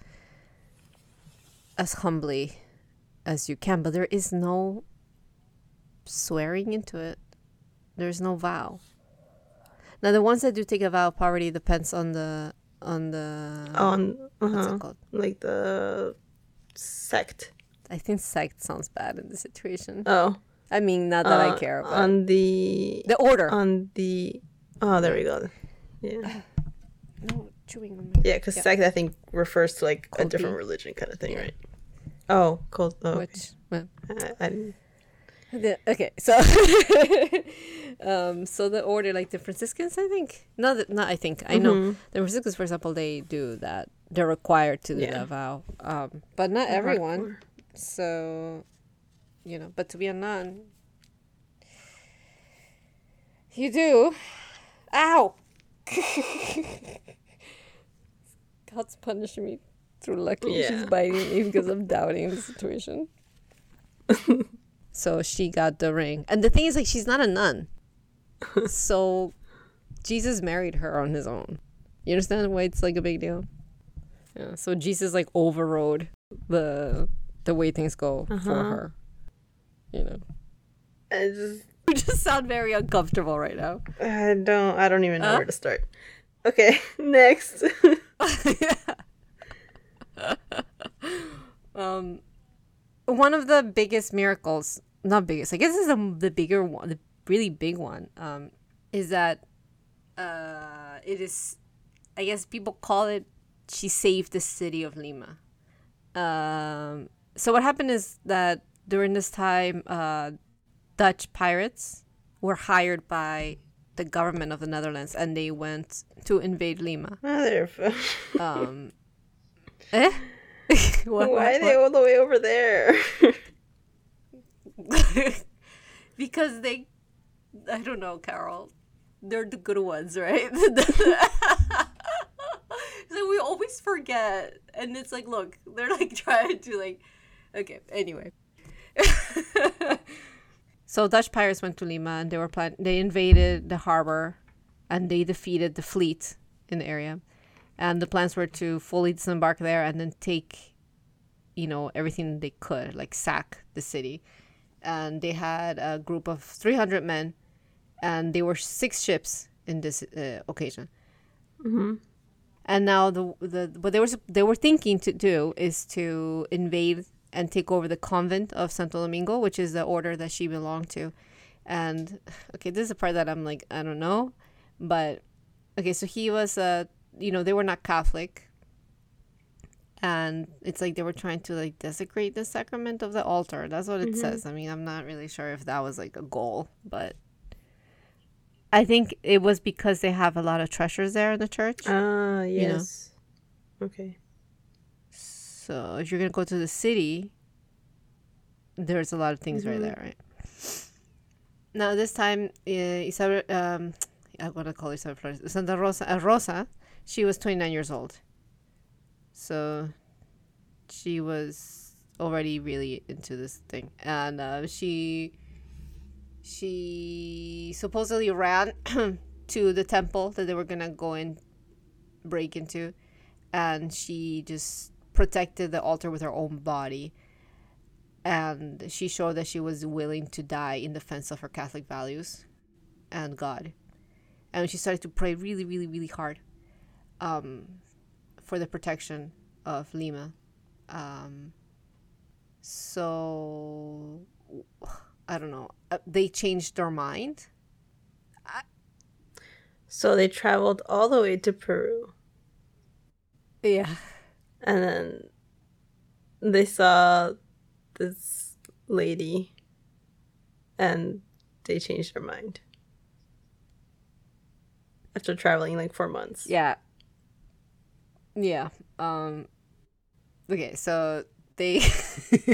as humbly as you can, but there is no swearing into it. There's no vow. Now the ones that do take a vow of poverty depends on the on the On what's uh-huh, it called? like the sect. I think sect sounds bad in this situation. Oh, I mean, not that I uh, care, but on the the order. on the oh, there we go. Yeah, no chewing on my yeah, because Yeah. sect I think refers to like a different religion kind of thing, Yeah. right? Oh, cool. Oh, okay. which well, I, I didn't- the, okay, so um, so the order like the Franciscans, I think. No, the, not I think. I know Mhm. the Franciscans, for example, they do that. They're required to do Yeah. that vow, um, but not They're everyone. hardcore. So, you know, but to be a nun, you do. Ow! God's punishing me through lucky. She's biting me because I'm doubting the situation. So she got the ring. And the thing is, like, she's not a nun. so Jesus married her on his own. You understand why it's like a big deal? Yeah. So Jesus like overrode the the way things go for Uh-huh. her. You know. I just You just sound very uncomfortable right now. I don't I don't even know Huh? where to start. Okay, next. um, one of the biggest miracles, not biggest, I guess this is the, the bigger one, the really big one, um, is that uh, it is, I guess people call it, she saved the city of Lima. Um, so what happened is that during this time, uh, Dutch pirates were hired by the government of the Netherlands and they went to invade Lima. Mother Um, eh? What- Why are what- they all the way over there? because they I don't know, Carol. They're the good ones, right? so we always forget. And it's like, look, they're like trying to like okay, anyway. so Dutch pirates went to Lima and they were plan- they invaded the harbor and they defeated the fleet in the area. And the plans were to fully disembark there and then take you know everything they could like sack the city. And they had a group of 300 men and there were six ships in this uh, occasion. And now the the what they were they were thinking to do is to invade and take over the convent of Santo Domingo which is the order that she belonged to. And okay this is the part that I'm like I don't know but okay so he was uh you know they were not Catholic and it's like they were trying to like desecrate the sacrament of the altar that's what it says i mean i'm not really sure if that was like a goal but i think it was because they have a lot of treasures there in the church Ah, know. yes. Okay. so if you're gonna go to the city there's a lot of things right there right now this time uh, Isabel, um i'm gonna call Isabel Flores Santa Rosa uh, Rosa she was 29 years old. So she was already really into this thing. And uh, she she supposedly ran to the temple that they were gonna go and break into. And she just protected the altar with her own body. And she showed that she was willing to die in defense of her catholic values and god. And she started to pray really really really hard um, for the protection of lima um, so i don't know uh, they changed their mind So they traveled all the way to Peru yeah and then they saw this lady and they changed their mind. After traveling like four months. Yeah. Yeah. Um okay, so they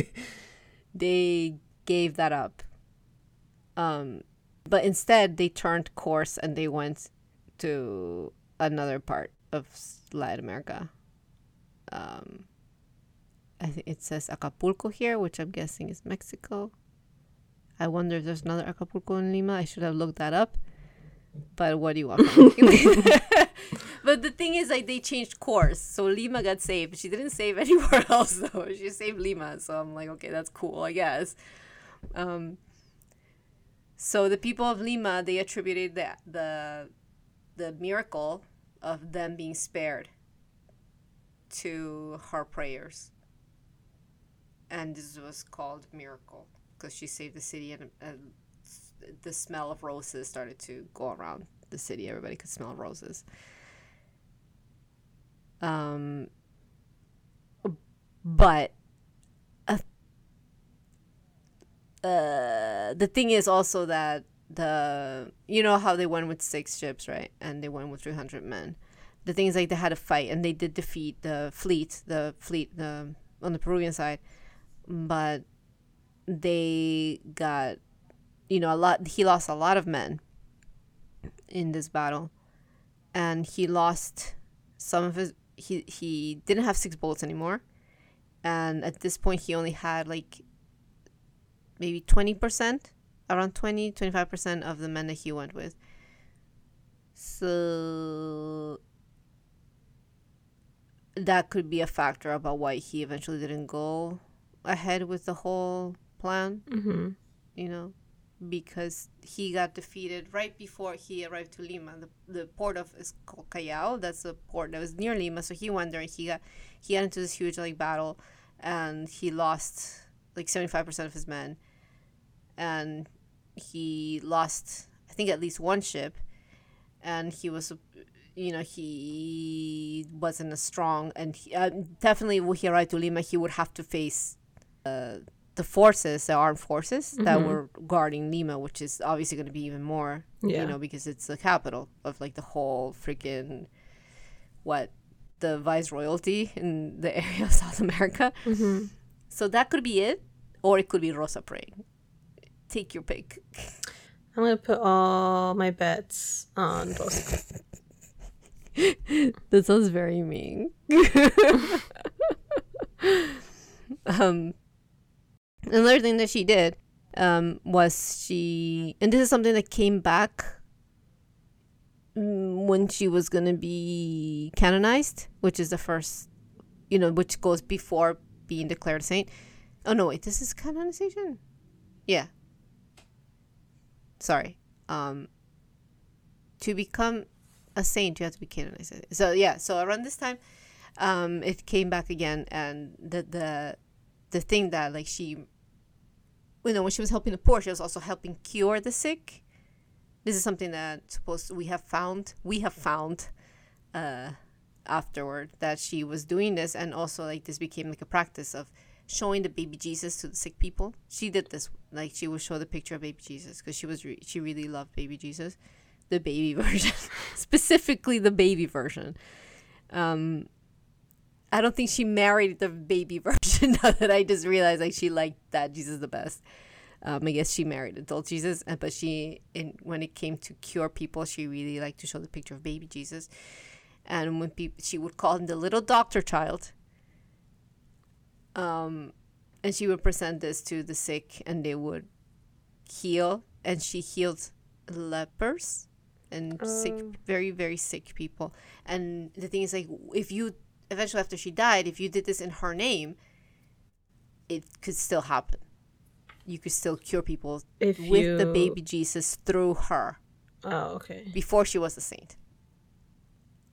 they gave that up. Um but instead they turned course and they went to another part of Latin America. Um I think it says Acapulco here, which I'm guessing is Mexico. I wonder if there's another Acapulco in Lima. I should have looked that up. But what do you want but the thing is, like, they changed course. So Lima got saved. She didn't save anywhere else, though. She saved Lima. So I'm like, okay, that's cool, I guess. Um, so the people of Lima, they attributed the, the, the miracle of them being spared to her prayers. And this was called miracle because she saved the city and, and the smell of roses started to go around the city. Everybody could smell roses. Um, but uh, uh, the thing is also that the you know how they went with six ships, right? And they went with three hundred men. The thing is like they had a fight and they did defeat the fleet, the fleet, the on the Peruvian side, but they got you know a lot he lost a lot of men in this battle and he lost some of his he he didn't have six bullets anymore and at this point he only had like maybe 20%, around 20, 25% of the men that he went with. So that could be a factor about why he eventually didn't go ahead with the whole plan, Mm-hmm. you know, because he got defeated right before he arrived to Lima. The, the port of is called Callao. That's the port that was near Lima. So he went there and he got he got into this huge like battle, and he lost like seventy five percent of his men, and he lost I think at least one ship, and he was you know he wasn't as strong and he, uh, definitely when he arrived to lima he would have to face uh, the forces the armed forces that Mhm. were guarding lima which is obviously going to be even more Yeah. you know because it's the capital of like the whole freaking what the viceroyalty in the area of south america Mm-hmm. so that could be it or it could be rosa praying take your pick I'm gonna put all my bets on Rosa. That sounds very mean. um, another thing that she did um, was she, and this is something that came back mm, when she was going to be canonized, which is the first, you know, which goes before being declared a saint. Oh, no, wait, this is canonization? Yeah. Sorry. Um, to become a saint, you have to be canonized. So yeah, so around this time, um, it came back again, and the the the thing that like she, you know, when she was helping the poor, she was also helping cure the sick. This is something that supposed we have found we have found, uh, afterward that she was doing this, and also like this became like a practice of showing the baby Jesus to the sick people. She did this like she would show the picture of baby Jesus because she was re- she really loved baby Jesus the baby version, specifically the baby version. Um, I don't think she married the baby version. Now that I just realized, like she liked that Jesus the best. Um, I guess she married adult Jesus, uh, but she, in when it came to cure people, she really liked to show the picture of baby Jesus. And when people, she would call him the little doctor child. Um, and she would present this to the sick, and they would heal. And she healed lepers and sick Oh. very very sick people and the thing is like if you eventually after she died if you did this in her name it could still happen. You could still cure people If with the baby jesus through her. Oh, okay. before she was a saint.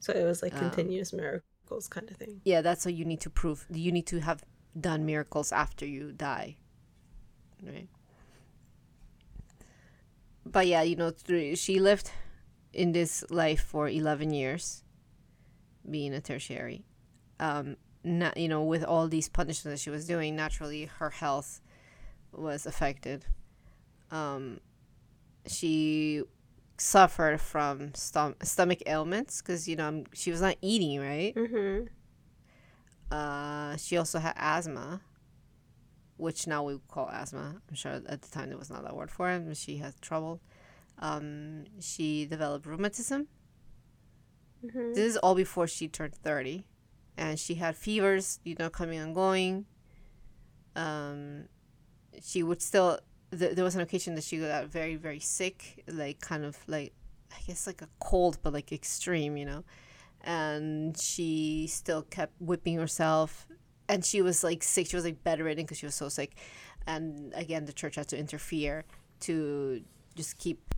So it was like Um, continuous miracles kind of thing. yeah that's what you need to prove. You need to have done miracles after you die. Right? But yeah you know through, she lived in this life for 11 years being a tertiary um not you know with all these punishments that she was doing naturally her health was affected um she suffered from stom- stomach ailments because you know she was not eating right Mm-hmm. uh, she also had asthma, which now we call asthma. I'm sure at the time there was not that word for it. But she had trouble. Um, she developed rheumatism. Mm-hmm. This is all before she turned 30. And she had fevers, you know, coming and going. Um, she would still, th- there was an occasion that she got very, very sick, like kind of like, I guess like a cold, but like extreme, you know. And she still kept whipping herself. And she was like sick. She was like bedridden because she was so sick. And again, the church had to interfere to just keep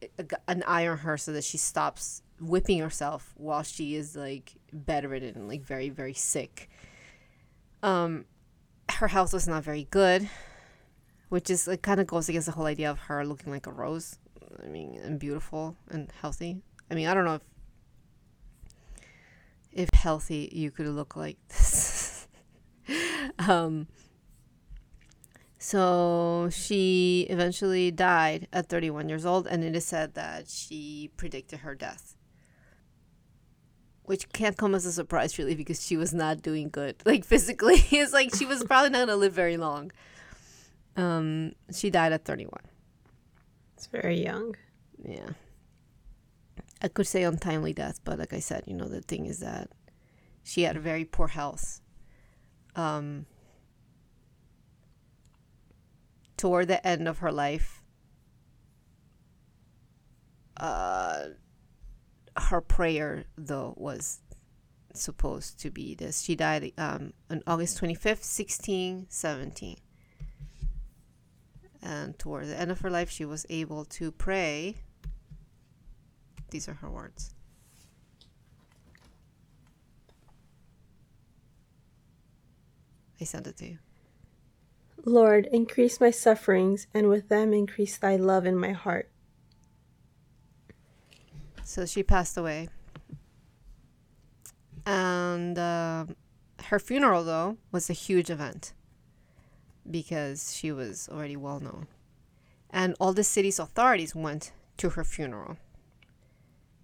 g- an eye on her so that she stops whipping herself while she is like bedridden and like very very sick. Um her health was not very good which is it kind of goes against the whole idea of her looking like a rose. I mean and beautiful and healthy. I mean i don't know if if healthy you could look like this. Um so she eventually died at 31 years old, and it is said that she predicted her death. Which can't come as a surprise, really, because she was not doing good. Like, physically, it's like she was probably not going to live very long. Um, she died at 31. It's very young. Yeah. I could say untimely death, but like I said, you know, the thing is that she had a very poor health. Um, toward the end of her life, uh, her prayer though was supposed to be this. She died um, on August 25th, 1617. And toward the end of her life, she was able to pray. These are her words. I sent it to you. Lord, increase my sufferings, and with them increase thy love in my heart. So she passed away. And uh, her funeral, though, was a huge event because she was already well known. And all the city's authorities went to her funeral.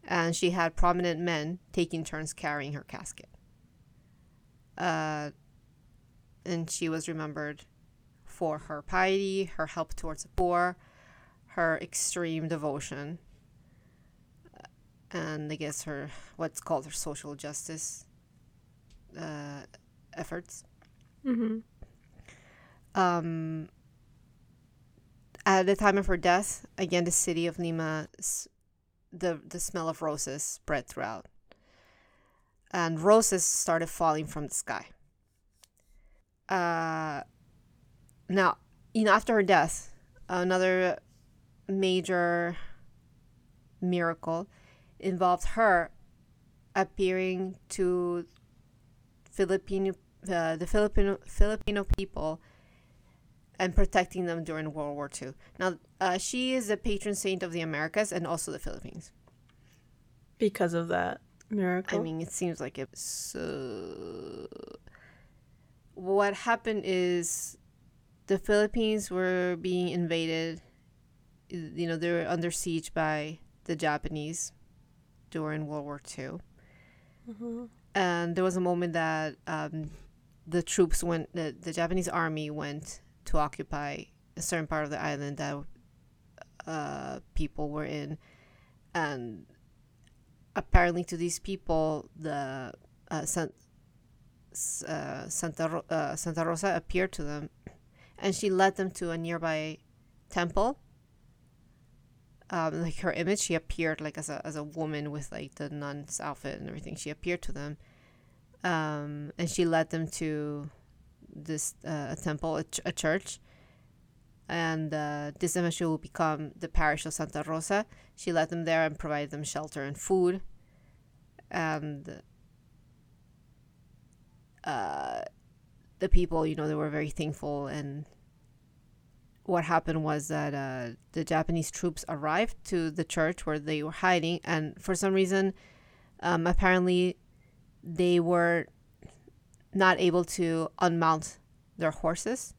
And she had prominent men taking turns carrying her casket. Uh, and she was remembered for her piety, her help towards the poor, her extreme devotion, and I guess her what's called her social justice uh, efforts. Mm-hmm. Um, at the time of her death, again, the city of Lima, the the smell of roses spread throughout, and roses started falling from the sky. Uh, now, you know, after her death, another major miracle involved her appearing to Filipino uh, the Filipino Filipino people and protecting them during World War II. Now, uh, she is the patron saint of the Americas and also the Philippines. Because of that miracle. I mean, it seems like it. So, what happened is the Philippines were being invaded. You know, they were under siege by the Japanese during World War II. Mm-hmm. And there was a moment that um, the troops went, the, the Japanese army went to occupy a certain part of the island that uh, people were in. And apparently, to these people, the uh, San, uh, Santa, Ro- uh, Santa Rosa appeared to them and she led them to a nearby temple. Um, like her image, she appeared like as a as a woman with like the nun's outfit and everything. She appeared to them, um, and she led them to this uh, a temple, a, ch- a church, and uh, this eventually will become the parish of Santa Rosa. She led them there and provided them shelter and food, and uh, the people, you know, they were very thankful. And what happened was that uh, the Japanese troops arrived to the church where they were hiding, and for some reason, um, apparently, they were not able to unmount their horses.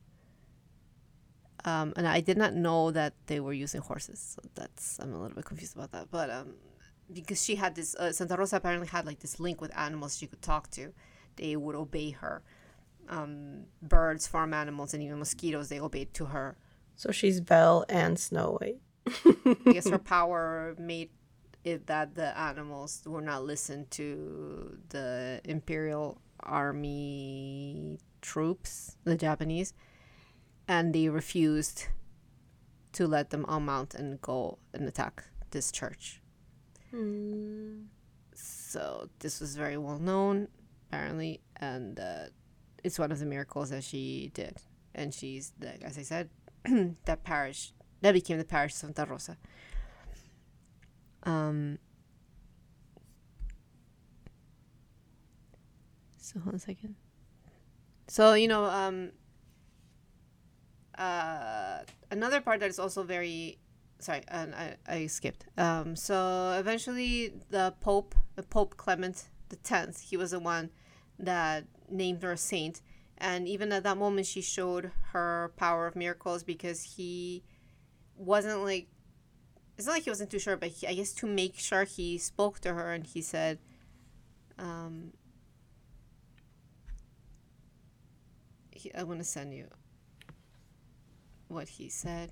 Um, and I did not know that they were using horses, so that's I'm a little bit confused about that. But um, because she had this, uh, Santa Rosa apparently had like this link with animals she could talk to, they would obey her um, birds, farm animals, and even mosquitoes, they obeyed to her. So she's Belle and Snow White. I guess her power made it that the animals were not listened to the Imperial Army troops, the Japanese, and they refused to let them unmount and go and attack this church. Mm. So this was very well known, apparently, and uh, it's one of the miracles that she did. And she's, the, as I said, that parish, that became the parish of Santa Rosa. Um, so, hold on a second. So, you know, um, uh, another part that is also very sorry, uh, I, I skipped. Um, so eventually, the Pope, the Pope Clement the Tenth, he was the one that named her a saint. And even at that moment, she showed her power of miracles because he wasn't like, it's not like he wasn't too sure, but he, I guess to make sure he spoke to her and he said, um, he, I want to send you what he said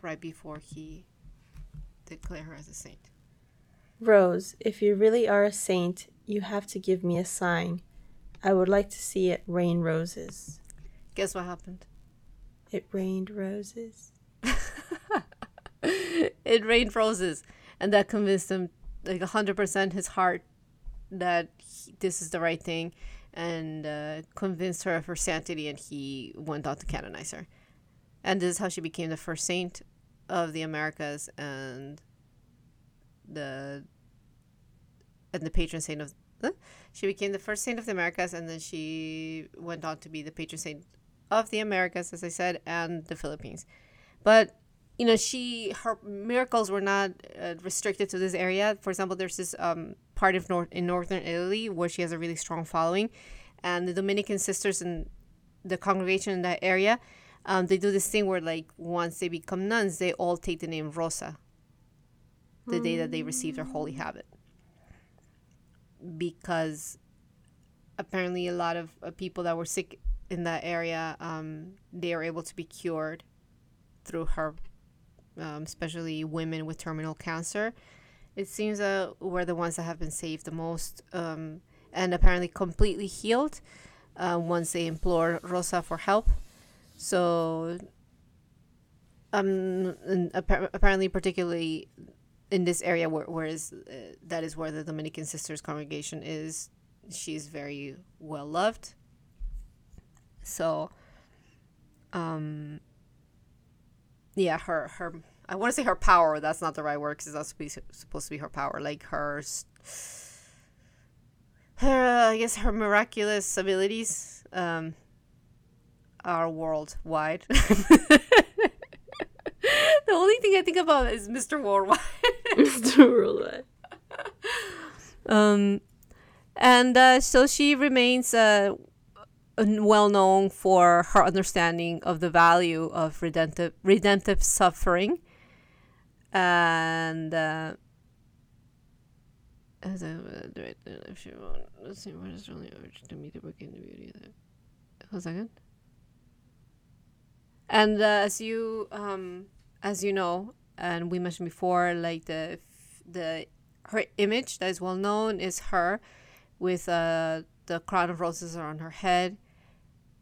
right before he declared her as a saint. Rose, if you really are a saint, you have to give me a sign. I would like to see it rain roses. Guess what happened? It rained roses. it rained roses, and that convinced him like hundred percent his heart that he, this is the right thing, and uh, convinced her of her sanctity, and he went on to canonize her, and this is how she became the first saint of the Americas and the and the patron saint of. huh? She became the first saint of the Americas, and then she went on to be the patron saint of the Americas, as I said, and the Philippines. But you know, she her miracles were not uh, restricted to this area. For example, there's this um, part of north in northern Italy where she has a really strong following, and the Dominican sisters and the congregation in that area, um, they do this thing where like once they become nuns, they all take the name Rosa. The day that they receive their holy habit, because apparently a lot of uh, people that were sick in that area, um, they are able to be cured through her um, especially women with terminal cancer. It seems that we're the ones that have been saved the most um, and apparently completely healed uh, once they implore Rosa for help. So, um, apparently, particularly in this area where, where is, uh, that is where the Dominican Sisters congregation is, she's very well loved. So, um, yeah, her her I want to say her power. That's not the right word because that's supposed to be- her power. Like her, her uh, I guess her miraculous abilities um, are worldwide. the only thing I think about is Mr. Worldwide. Mr. Worldwide. Um, and uh, so she remains uh, well known for her understanding of the value of redemptive redemptive suffering, and uh, as I if she won't, let's see what is really urged to meet the book in the beauty of that. Hold a second. And uh, as you um as you know, and we mentioned before, like the the her image that is well known is her with uh, the crown of roses on her head.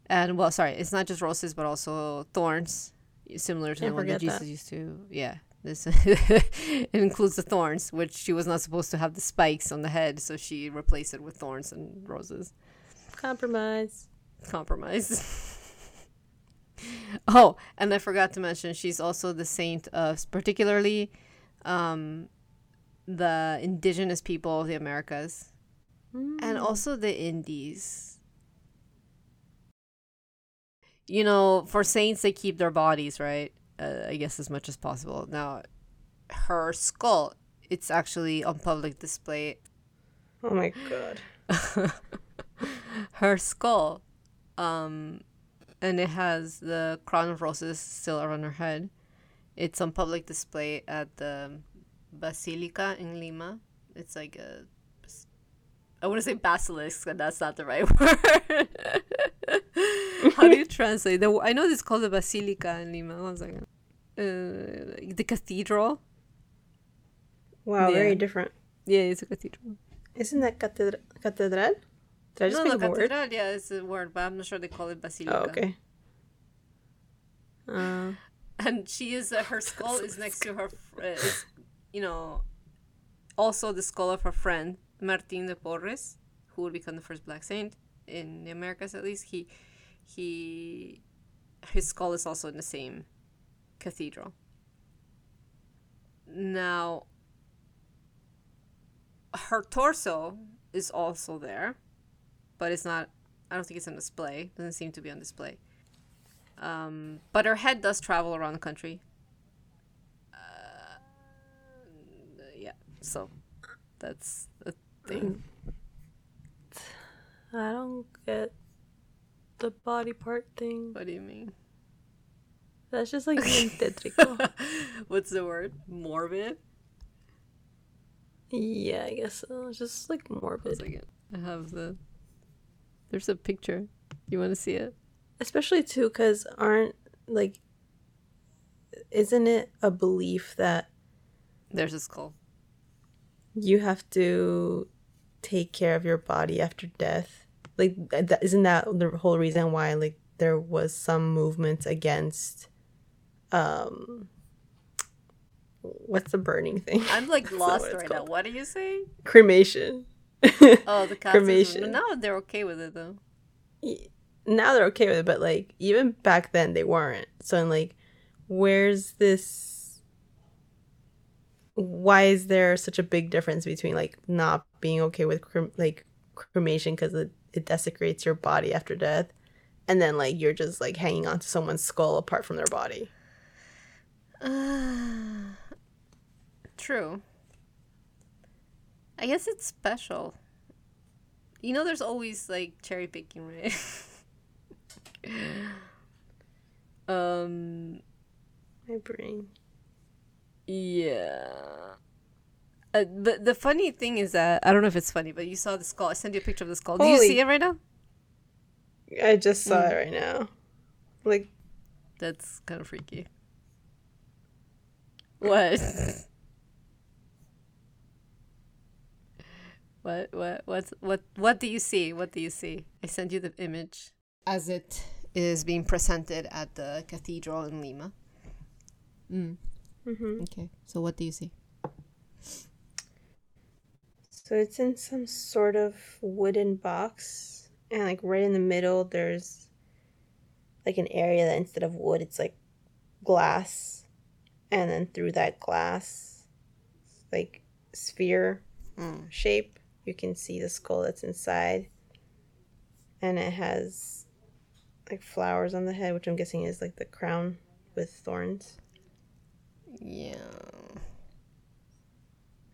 And well, sorry, it's not just roses, but also thorns, similar to Can't the one that Jesus that. used to. Yeah, this it includes the thorns, which she was not supposed to have the spikes on the head, so she replaced it with thorns and roses. Compromise. Compromise. oh, and I forgot to mention, she's also the saint of particularly um, the indigenous people of the Americas and also the Indies. You know, for saints, they keep their bodies, right? Uh, I guess as much as possible. Now, her skull, it's actually on public display. Oh my god. her skull, um, and it has the crown of roses still around her head. It's on public display at the Basilica in Lima. It's like a I want to say basilisk, but that's not the right word. How do you translate? The, I know it's called the Basilica in Lima. One second. Uh, the cathedral. Wow, Yeah. very different. Yeah, it's a cathedral. Isn't that catedral? Catedral? Did I just no, make no, a word? cathedral. Yeah, it's a word, but I'm not sure they call it basilica. Oh, okay. Uh, and she is uh, her skull is next to her fr- uh, is, you know also the skull of her friend martin de porres who would become the first black saint in the americas at least he he his skull is also in the same cathedral now her torso is also there but it's not i don't think it's on display doesn't seem to be on display um, but her head does travel around the country. Uh, yeah, so that's the thing. I don't get the body part thing. What do you mean? That's just like tétrico. What's the word? Morbid? yeah, I guess so. It's just like morbid. I have the. There's a picture. You want to see it? Especially too, because aren't like, isn't it a belief that There's a skull. you have to take care of your body after death? Like, th- isn't that the whole reason why like there was some movement against um what's the burning thing? I'm like lost what it's right now. What are you saying? Cremation. Oh, the Catholics. Cremation. Now they're okay with it though. now they're okay with it, but like even back then they weren't. So I'm like, where's this? Why is there such a big difference between like not being okay with crem- like cremation because it, it desecrates your body after death, and then like you're just like hanging onto someone's skull apart from their body? True. I guess it's special. You know, there's always like cherry picking, right? um. My brain. Yeah. Uh, but the funny thing is that I don't know if it's funny, but you saw the skull. I sent you a picture of the skull. Do you see it right now? I just saw it right now. Like That's kind of freaky. What? what? What? What's what? What do you see? What do you see? I sent you the image as it is being presented at the cathedral in Lima. Mm. mhm. Okay. So what do you see? So it's in some sort of wooden box, and like right in the middle, there's like an area that instead of wood, it's like glass, and then through that glass, like sphere Mm. shape, you can see the skull that's inside, and it has like flowers on the head, which I'm guessing is like the crown with thorns. Yeah.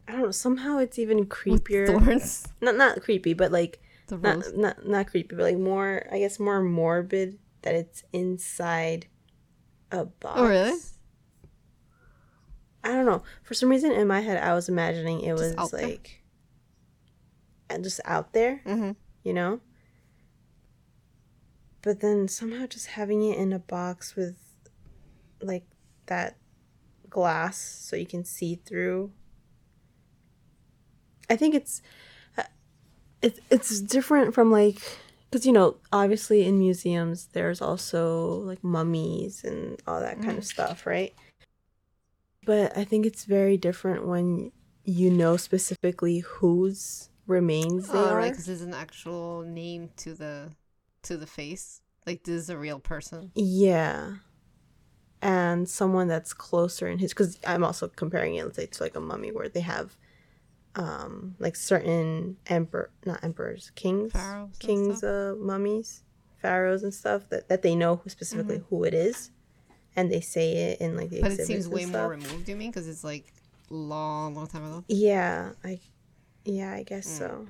I don't know. Somehow it's even creepier. With thorns. Not not creepy, but like not, not not creepy, but like more I guess more morbid that it's inside a box. Oh, really? I don't know. For some reason in my head I was imagining it was Just there? like just out there, Mm-hmm. you know? But then somehow just having it in a box with like that glass so you can see through. I think it's uh, it's it's different from like because you know obviously in museums there's also like mummies and all that kind of stuff, right? But I think it's very different when you know specifically whose remains they Oh, are. right, because there's an actual name to the to the face. Like this is a real person. Yeah. And someone that's closer in his because I'm also comparing it, let's say, to like a mummy where they have um like certain emperor not emperors, kings Pharaohs kings uh mummies, pharaohs and stuff that, that they know who specifically who it is. And they say it in like the Mm-hmm. But it seems way stuff. more removed. You mean? Because it's like long, long time ago. Yeah, I yeah, I guess so.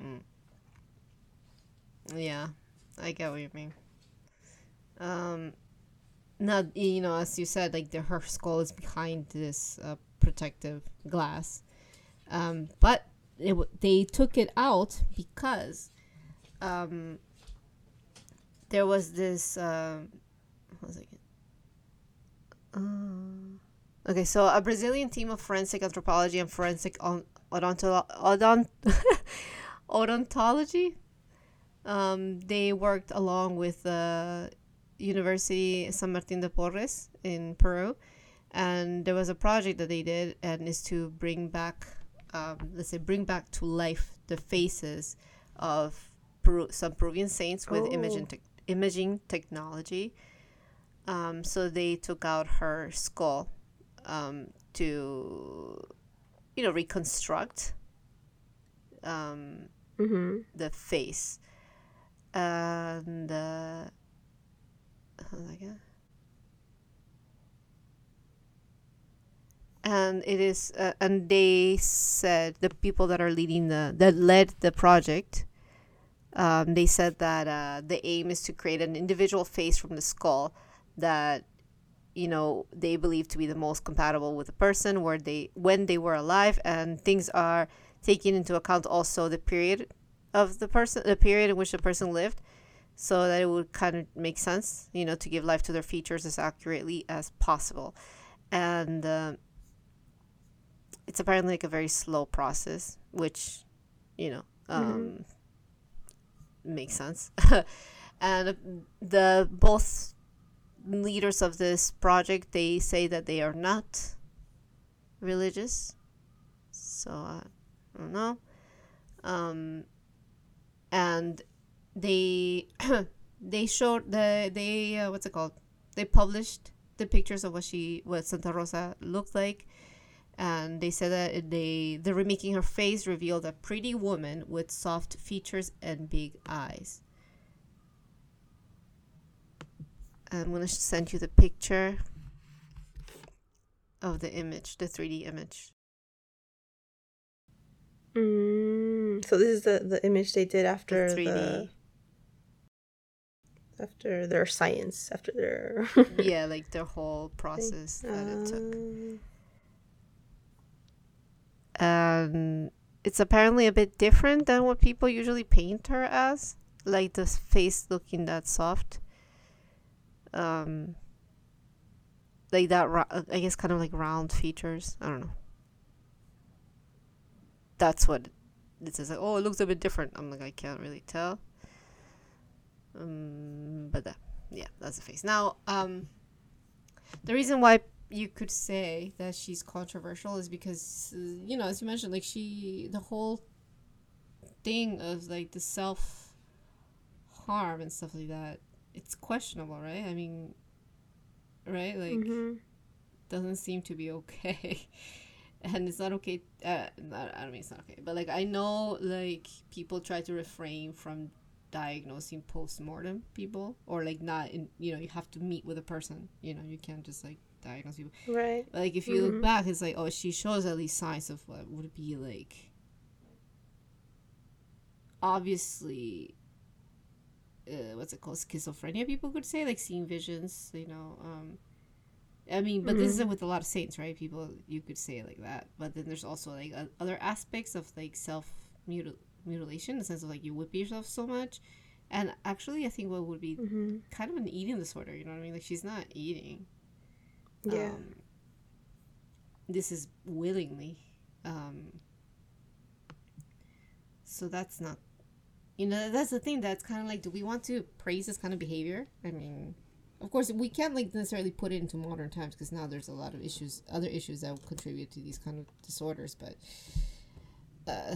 Yeah, I get what you mean. Um, now you know, as you said, like the her skull is behind this uh, protective glass, um, but it, w- they took it out because um, there was this. Um, what was it? Uh, okay, so a Brazilian team of forensic anthropology and forensic on, odontolo- odont- odontology um, they worked along with the University San Martin de Porres in Peru, and there was a project that they did, and is to bring back, um, let's say, bring back to life the faces of Peru- some Peruvian saints with Oh. imaging tech imaging technology. Um, so they took out her skull um, to, you know, reconstruct um, Mm-hmm. the face and uh, how was I gonna- and it is uh, and they said the people that are leading the that led the project um, they said that uh, the aim is to create an individual face from the skull that you know they believe to be the most compatible with the person where they when they were alive and things are taking into account also the period of the person the period in which the person lived so that it would kind of make sense you know to give life to their features as accurately as possible. And uh, it's apparently like a very slow process which you know um, makes sense. And the both leaders of this project they say that they are not religious. So I don't know. Um, and they they showed the they uh, what's it called? They published the pictures of what she what Santa Rosa looked like, and they said that they the remaking her face revealed a pretty woman with soft features and big eyes. I'm gonna send you the picture of the image, the 3D image. Mm, so this is the, the image they did after The 3D. the after their science after their yeah, like the whole process that it took. Um, and it's apparently a bit different than what people usually paint her as like the face looking that soft um like that uh, i guess kind of like round features. I don't know. That's what it says like oh it looks a bit different. I'm like i can't really tell. Um but that yeah that's the face. Now um the reason why you could say that she's controversial is because you know as you mentioned like she the whole thing of like the self harm and stuff like that it's questionable right? I mean right? Like mhm. doesn't seem to be okay. And it's not okay uh, not, i don't mean it's not okay but like i know like people try to refrain from diagnosing post-mortem people or like not in you know you have to meet with a person you know you can't just like diagnose people. Right. But, like if you look Mhm. back it's like oh she shows at least signs of what would be like obviously uh, what's it called schizophrenia people could say like seeing visions you know um i mean but this Mhm. is with a lot of saints right? People you could say it like that. But then there's also like other aspects of like self mutil- mutilation in the sense of like you whip yourself so much. And actually i think what would be hmm kind of an eating disorder you know what i mean? Like she's not eating. Yeah. Um, this is willingly um, so that's not you know that's the thing that's kind of like do we want to praise this kind of behavior? I mean of course we can't like necessarily put it into modern times because now there's a lot of issues other issues that will contribute to these kind of disorders but uh,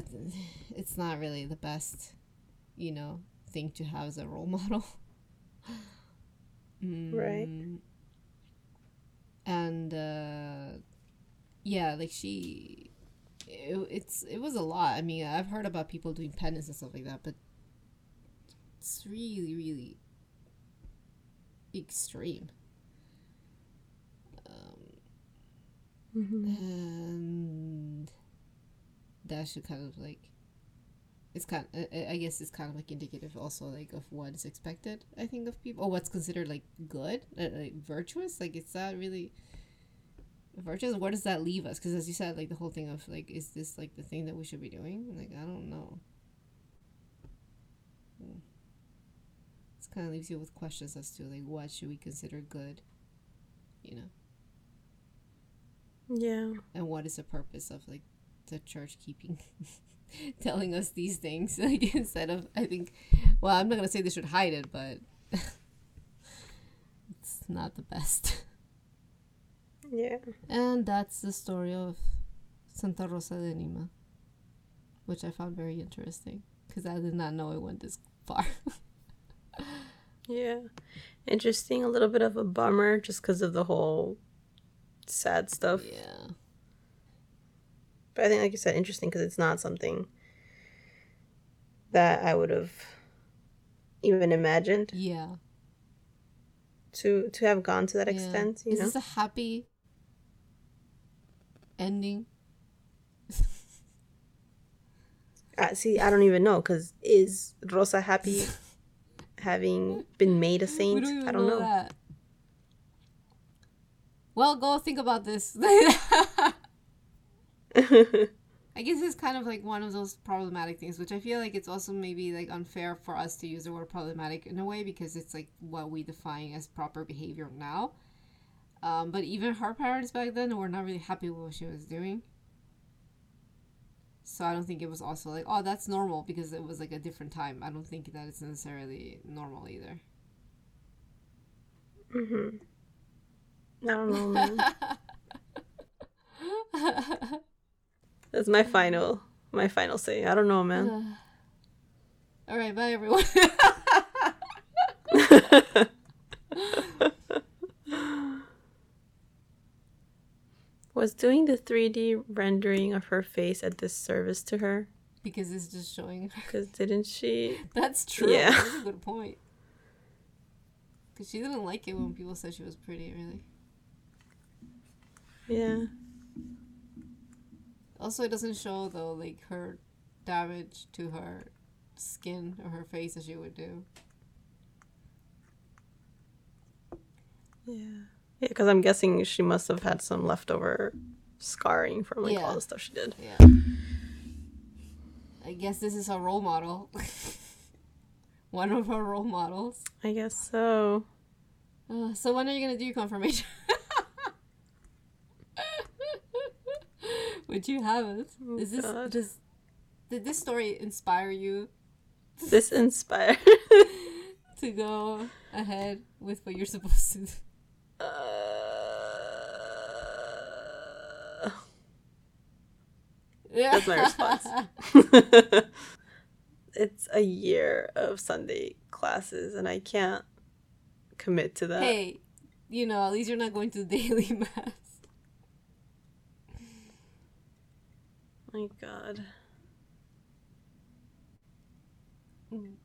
it's not really the best you know thing to have as a role model. Right. Mm, and uh yeah like she it, it's it was a lot. I mean i've heard about people doing penance and stuff like that but it's really really extreme. Um hmm and that should kind of like it's kind I- I I guess it's kind of like indicative also like of what is expected I think of people or what's considered like good uh, like virtuous like it's not really virtuous. Where does that leave us? Because as you said like the whole thing of like is this like the thing that we should be doing? Like I don't know Hmm. this kind of leaves you with questions as to like what should we consider good you know? Yeah. And what is the purpose of like the church keeping telling us these things? Like instead of i think well i'm not gonna say they should hide it but it's not the best. Yeah. And that's the story of santa rosa de lima which i found very interesting because i did not know it went this far yeah. Interesting. A little bit of a bummer just because of the whole sad stuff. Yeah. But I think, like you said, interesting because it's not something that I would have even imagined yeah. to to have gone to that Yeah. extent. You is know, this a happy ending? Uh, see, I don't even know because is Rosa happy having been made a saint? don't I don't know. that. Well, go think about this. I guess it's kind of like one of those problematic things, which I feel like it's also maybe like unfair for us to use the word problematic in a way because it's like what we define as proper behavior now. Um, but even her parents back then were not really happy with what she was doing. So I don't think it was also like, oh, that's normal because it was like a different time. I don't think that it's necessarily normal either. Mm-hmm. I don't know, man. That's my final, my final say. I don't know, man. All right, bye everyone. Was doing the 3D rendering of her face a disservice to her? because it's just showing her. Because didn't she? That's true. Yeah. That's a good point. Because she didn't like it when people said she was pretty, really. Yeah. Also, it doesn't show, though, like her damage to her skin or her face as she would do. Yeah. Yeah, because I'm guessing she must have had some leftover scarring from like all the stuff she did. Yeah. I guess this is a role model. One of her role models. I guess so. Uh, so when are you gonna do your confirmation? Would you have it? Oh, Is this God. does did this story inspire you This inspired. to go ahead with what you're supposed to do? Yeah. That's my response. it's a year of Sunday classes, and I can't commit to that. hey, you know, at least you're not going to daily mass. My God.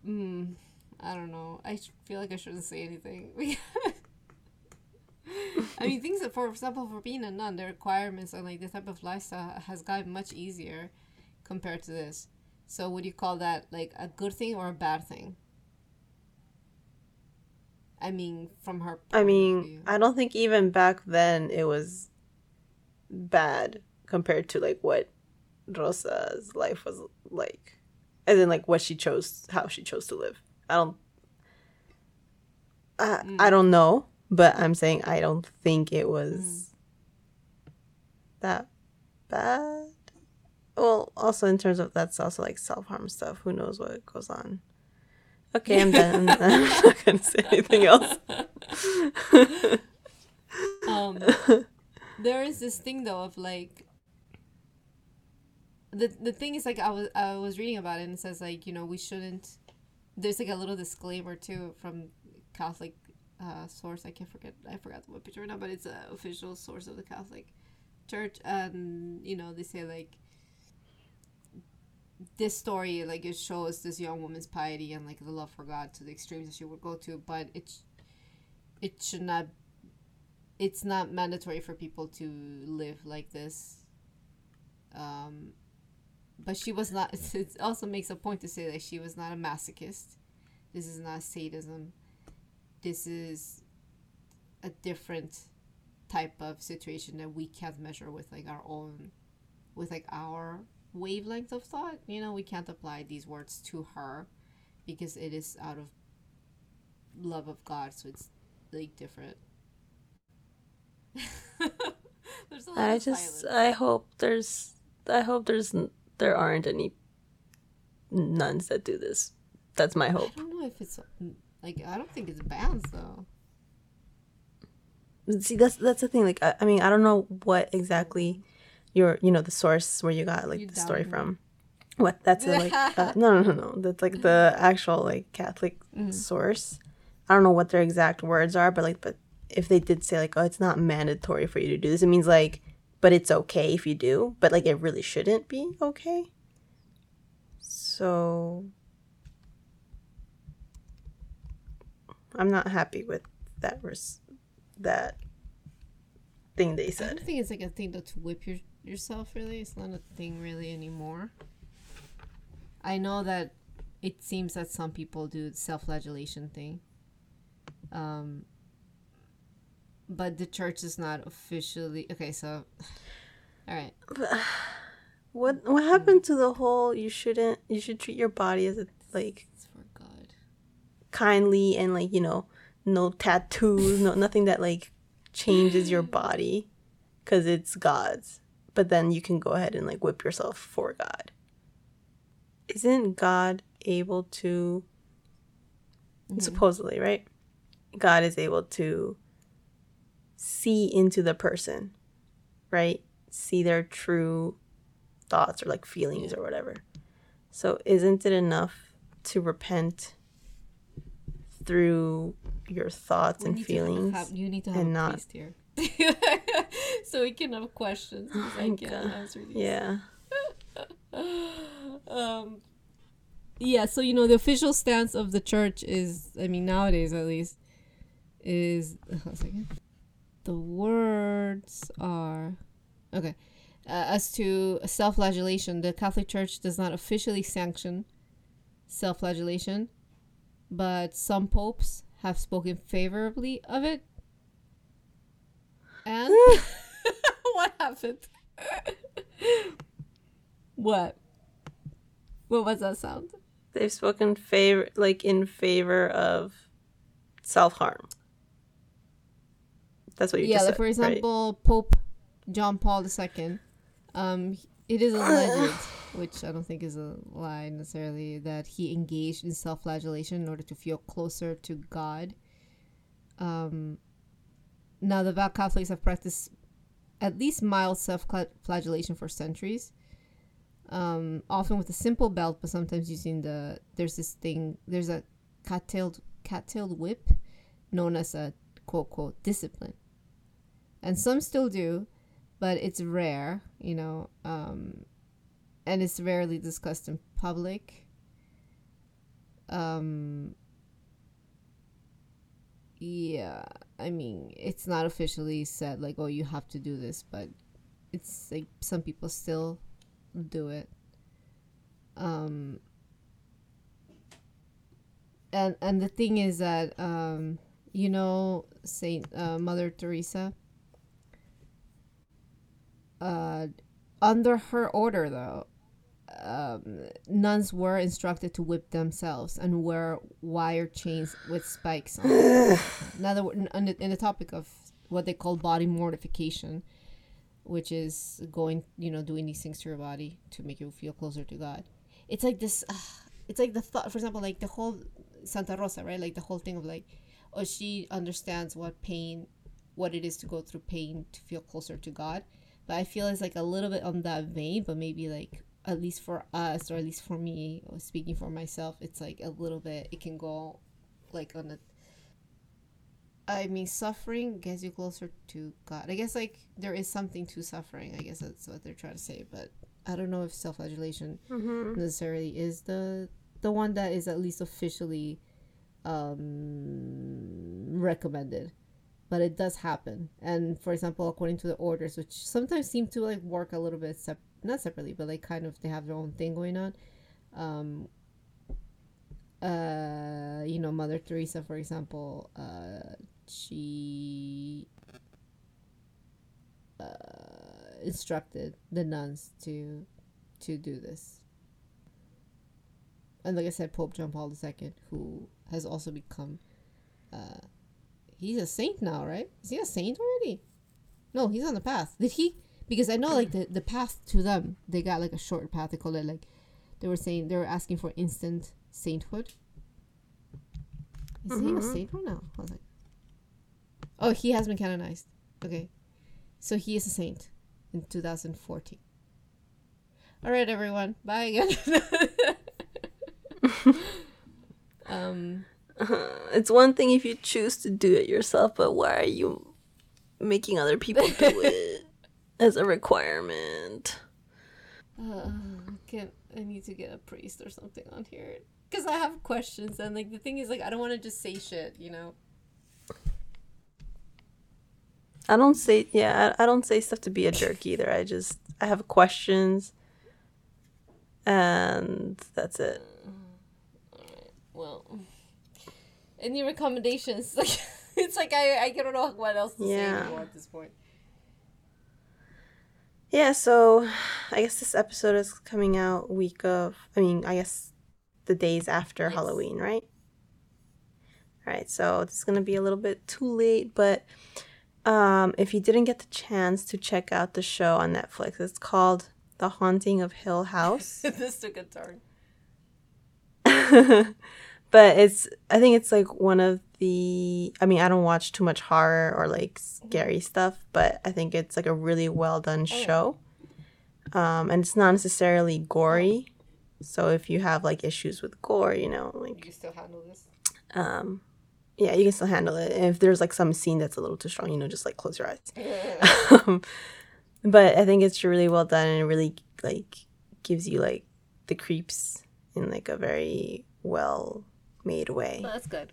Mm, I don't know. I feel like I shouldn't say anything. I mean, things that, for example, for being a nun, the requirements and like the type of lifestyle has gotten much easier compared to this. So, would you call that like a good thing or a bad thing? I mean, from her. I mean. I don't think even back then it was bad compared to like what Rosa's life was like. As in like what she chose how she chose to live. I don't I, I mm. don't know, but I'm saying I don't think it was that bad. Well, also in terms of that's also like self harm stuff. Who knows what goes on? Okay, I'm done. I'm not gonna say anything else. um, there is this thing though of like the the thing is like I was I was reading about it and it says like you know we shouldn't there's like a little disclaimer too from Catholic uh, source I can't forget I forgot the webpage right now but it's an official source of the Catholic Church and you know they say like this story like it shows this young woman's piety and like the love for God to the extremes that she would go to but it's it should not it's not mandatory for people to live like this. Um, but she was not. It also makes a point to say that she was not a masochist. This is not sadism. This is a different type of situation that we can't measure with like our own, with like our wavelength of thought. You know, we can't apply these words to her because it is out of love of God. So it's like different. There's a lot I just silence. I hope there's I hope there's there aren't any nuns that do this. That's my hope. I don't know if it's like I don't think it's bans though. See, that's that's the thing. Like, I, I mean, I don't know what exactly your you know the source where you got like You the story me. from. What that's the, like uh, no no no no that's like the actual like Catholic Mm-hmm. source. I don't know what their exact words are, but like but if they did say like oh it's not mandatory for you to do this, it means like but it's okay if you do, but like it really shouldn't be okay. So I'm not happy with that res- that thing they said. I don't think it's like a thing though to whip your, yourself. Really, it's not a thing really anymore. I know that it seems that some people do the self-flagellation thing. Um, but the church is not officially okay. So, all right. What what happened to the whole you shouldn't you should treat your body as a like It's for God. Kindly and like you know no tattoos no nothing that like changes your body because it's God's but then you can go ahead and like whip yourself for God. Isn't God able to mm-hmm. supposedly right? God is able to see into the person, right? See their true thoughts or like feelings or whatever. So isn't it enough to repent through your thoughts We and need to have- feelings? have- you need to have and a not- priest here. so we can have questions. 'cause I can't God. answer these. yeah. um yeah so you know the official stance of the church is i mean nowadays at least is the words are okay uh, as to self-flagellation the catholic church does not officially sanction self-flagellation but some popes have spoken favorably of it. And what happened? What? What was that sound? They've spoken favor like in favor of self harm. That's what you yeah just like for right? example pope john paul ii um it is alleged which i don't think is a lie necessarily that he engaged in self-flagellation in order to feel closer to god. Um now the devout catholics have practiced at least mild self-flagellation for centuries um often with a simple belt but sometimes using the there's this thing there's a cat-tailed cat-tailed whip known as a quote quote discipline. And some still do but it's rare you know um and it's rarely discussed in public. Um yeah i mean it's not officially said like oh you have to do this but it's like some people still do it. Um and and the thing is that um you know saint uh, mother teresa uh under her order though um, nuns were instructed to whip themselves and wear wire chains with spikes on. we're in, in the topic of what they call body mortification which is going you know doing these things to your body to make you feel closer to god. It's like this uh, it's like the thought for example like the whole santa rosa right? Like the whole thing of like oh she understands what pain what it is to go through pain to feel closer to god. But i feel it's like a little bit on that vein but maybe like at least for us or at least for me or speaking for myself it's like a little bit it can go like on a I mean, suffering gets you closer to God. I guess like there is something to suffering. I guess that's what they're trying to say. But I don't know if self-flagellation necessarily is the the one that is at least officially um, recommended. But it does happen. And for example, according to the orders, which sometimes seem to like work a little bit sep- not separately, but like kind of they have their own thing going on. Um, uh, you know, Mother Teresa, for example, uh, she uh, instructed the nuns to to do this. And like I said, Pope John Paul II, who has also become, uh, he's a saint now, right? Is he a saint already? No, he's on the path. Did he? Because I know, like mm-hmm. the the path to them, they got like a short path. They call it like, they were saying they were asking for instant sainthood. Is he a mm-hmm. saint right now? I was like, oh, he has been canonized. Okay, so he is a saint in 2014. All right, everyone. Bye again. um, uh-huh. It's one thing if you choose to do it yourself, but why are you making other people do it as a requirement? uh, can I need to get a priest or something on here because I have questions and like the thing is like I don't want to just say shit, you know. I don't say yeah, I, I don't say stuff to be a jerk either. I just I have questions and that's it. Well, any recommendations? Like, it's like I I don't know what else to say Yeah. anymore at this point. Yeah, so I guess this episode is coming out week of I mean, I guess the days after Yes. Halloween, right? All right, so it's going to be a little bit too late, but um if you didn't get the chance to check out the show on Netflix, it's called The Haunting of Hill House. this took a turn. but it's I think it's like one of the I mean I don't watch too much horror or like scary stuff, but I think it's like a really well done show. Um, and it's not necessarily gory. So if you have like issues with gore, you know, like You still handle this? um yeah, you can still handle it. And if there's like some scene that's a little too strong, you know, just like close your eyes. um, but I think it's really well done and it really like gives you like the creeps in like a very well made way. Well, that's good.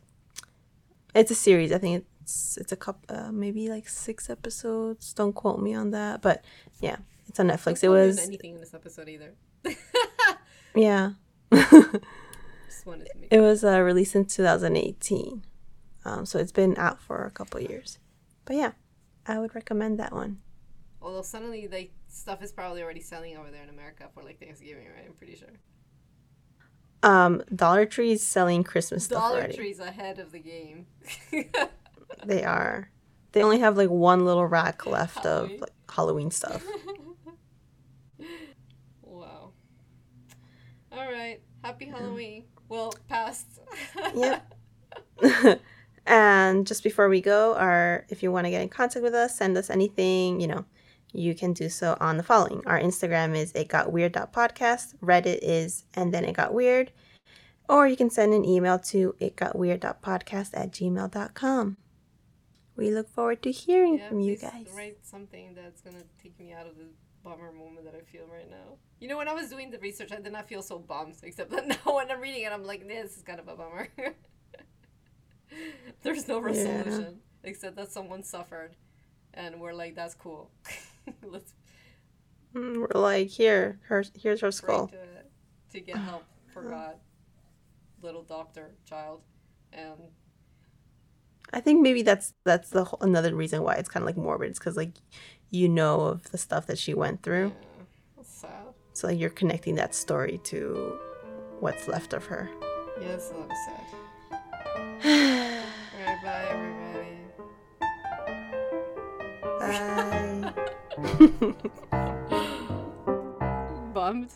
It's a series. I think it's it's a couple uh, maybe like six episodes. Don't quote me on that, but yeah, it's on Netflix. It Don't was anything in this episode either. yeah. Just wanted to make It was uh, released in 2018. Um, so it's been out for a couple years. But yeah, I would recommend that one. Although suddenly, like stuff is probably already selling over there in America for like Thanksgiving, right? I'm pretty sure. Um, Dollar Tree is selling Christmas stuff already. Dollar. Tree's ahead of the game. They are. They only have like one little rack left of Halloween. like, Halloween stuff. wow. All right. Happy Halloween. Well, past. Yep. and just before we go, our if you want to get in contact with us, send us anything, you know, you can do so on the following. Our Instagram is it got weird podcast, Reddit is and then it got weird. Or you can send an email to it got weird podcast at gmail.com. We look forward to hearing Yeah, from you guys. Write something that's gonna take me out of the bummer moment that I feel right now. You know, when I was doing the research, I did not feel so bummed. Except that now, when I'm reading it, I'm like, this is kind of a bummer. There's no resolution except that someone suffered, and we're like, that's cool. Let's Mm, We're like, here, her, here's her skull. to, to get help for God, little doctor, child, and I think maybe that's that's the whole, another reason why it's kind of like morbid. It's because like you know of the stuff that she went through, yeah, sad. so like you're connecting that story to what's left of her. Yeah, that's a lot sad. Alright, bye, everybody. Bye. Bummed.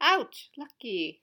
Ouch! Lucky.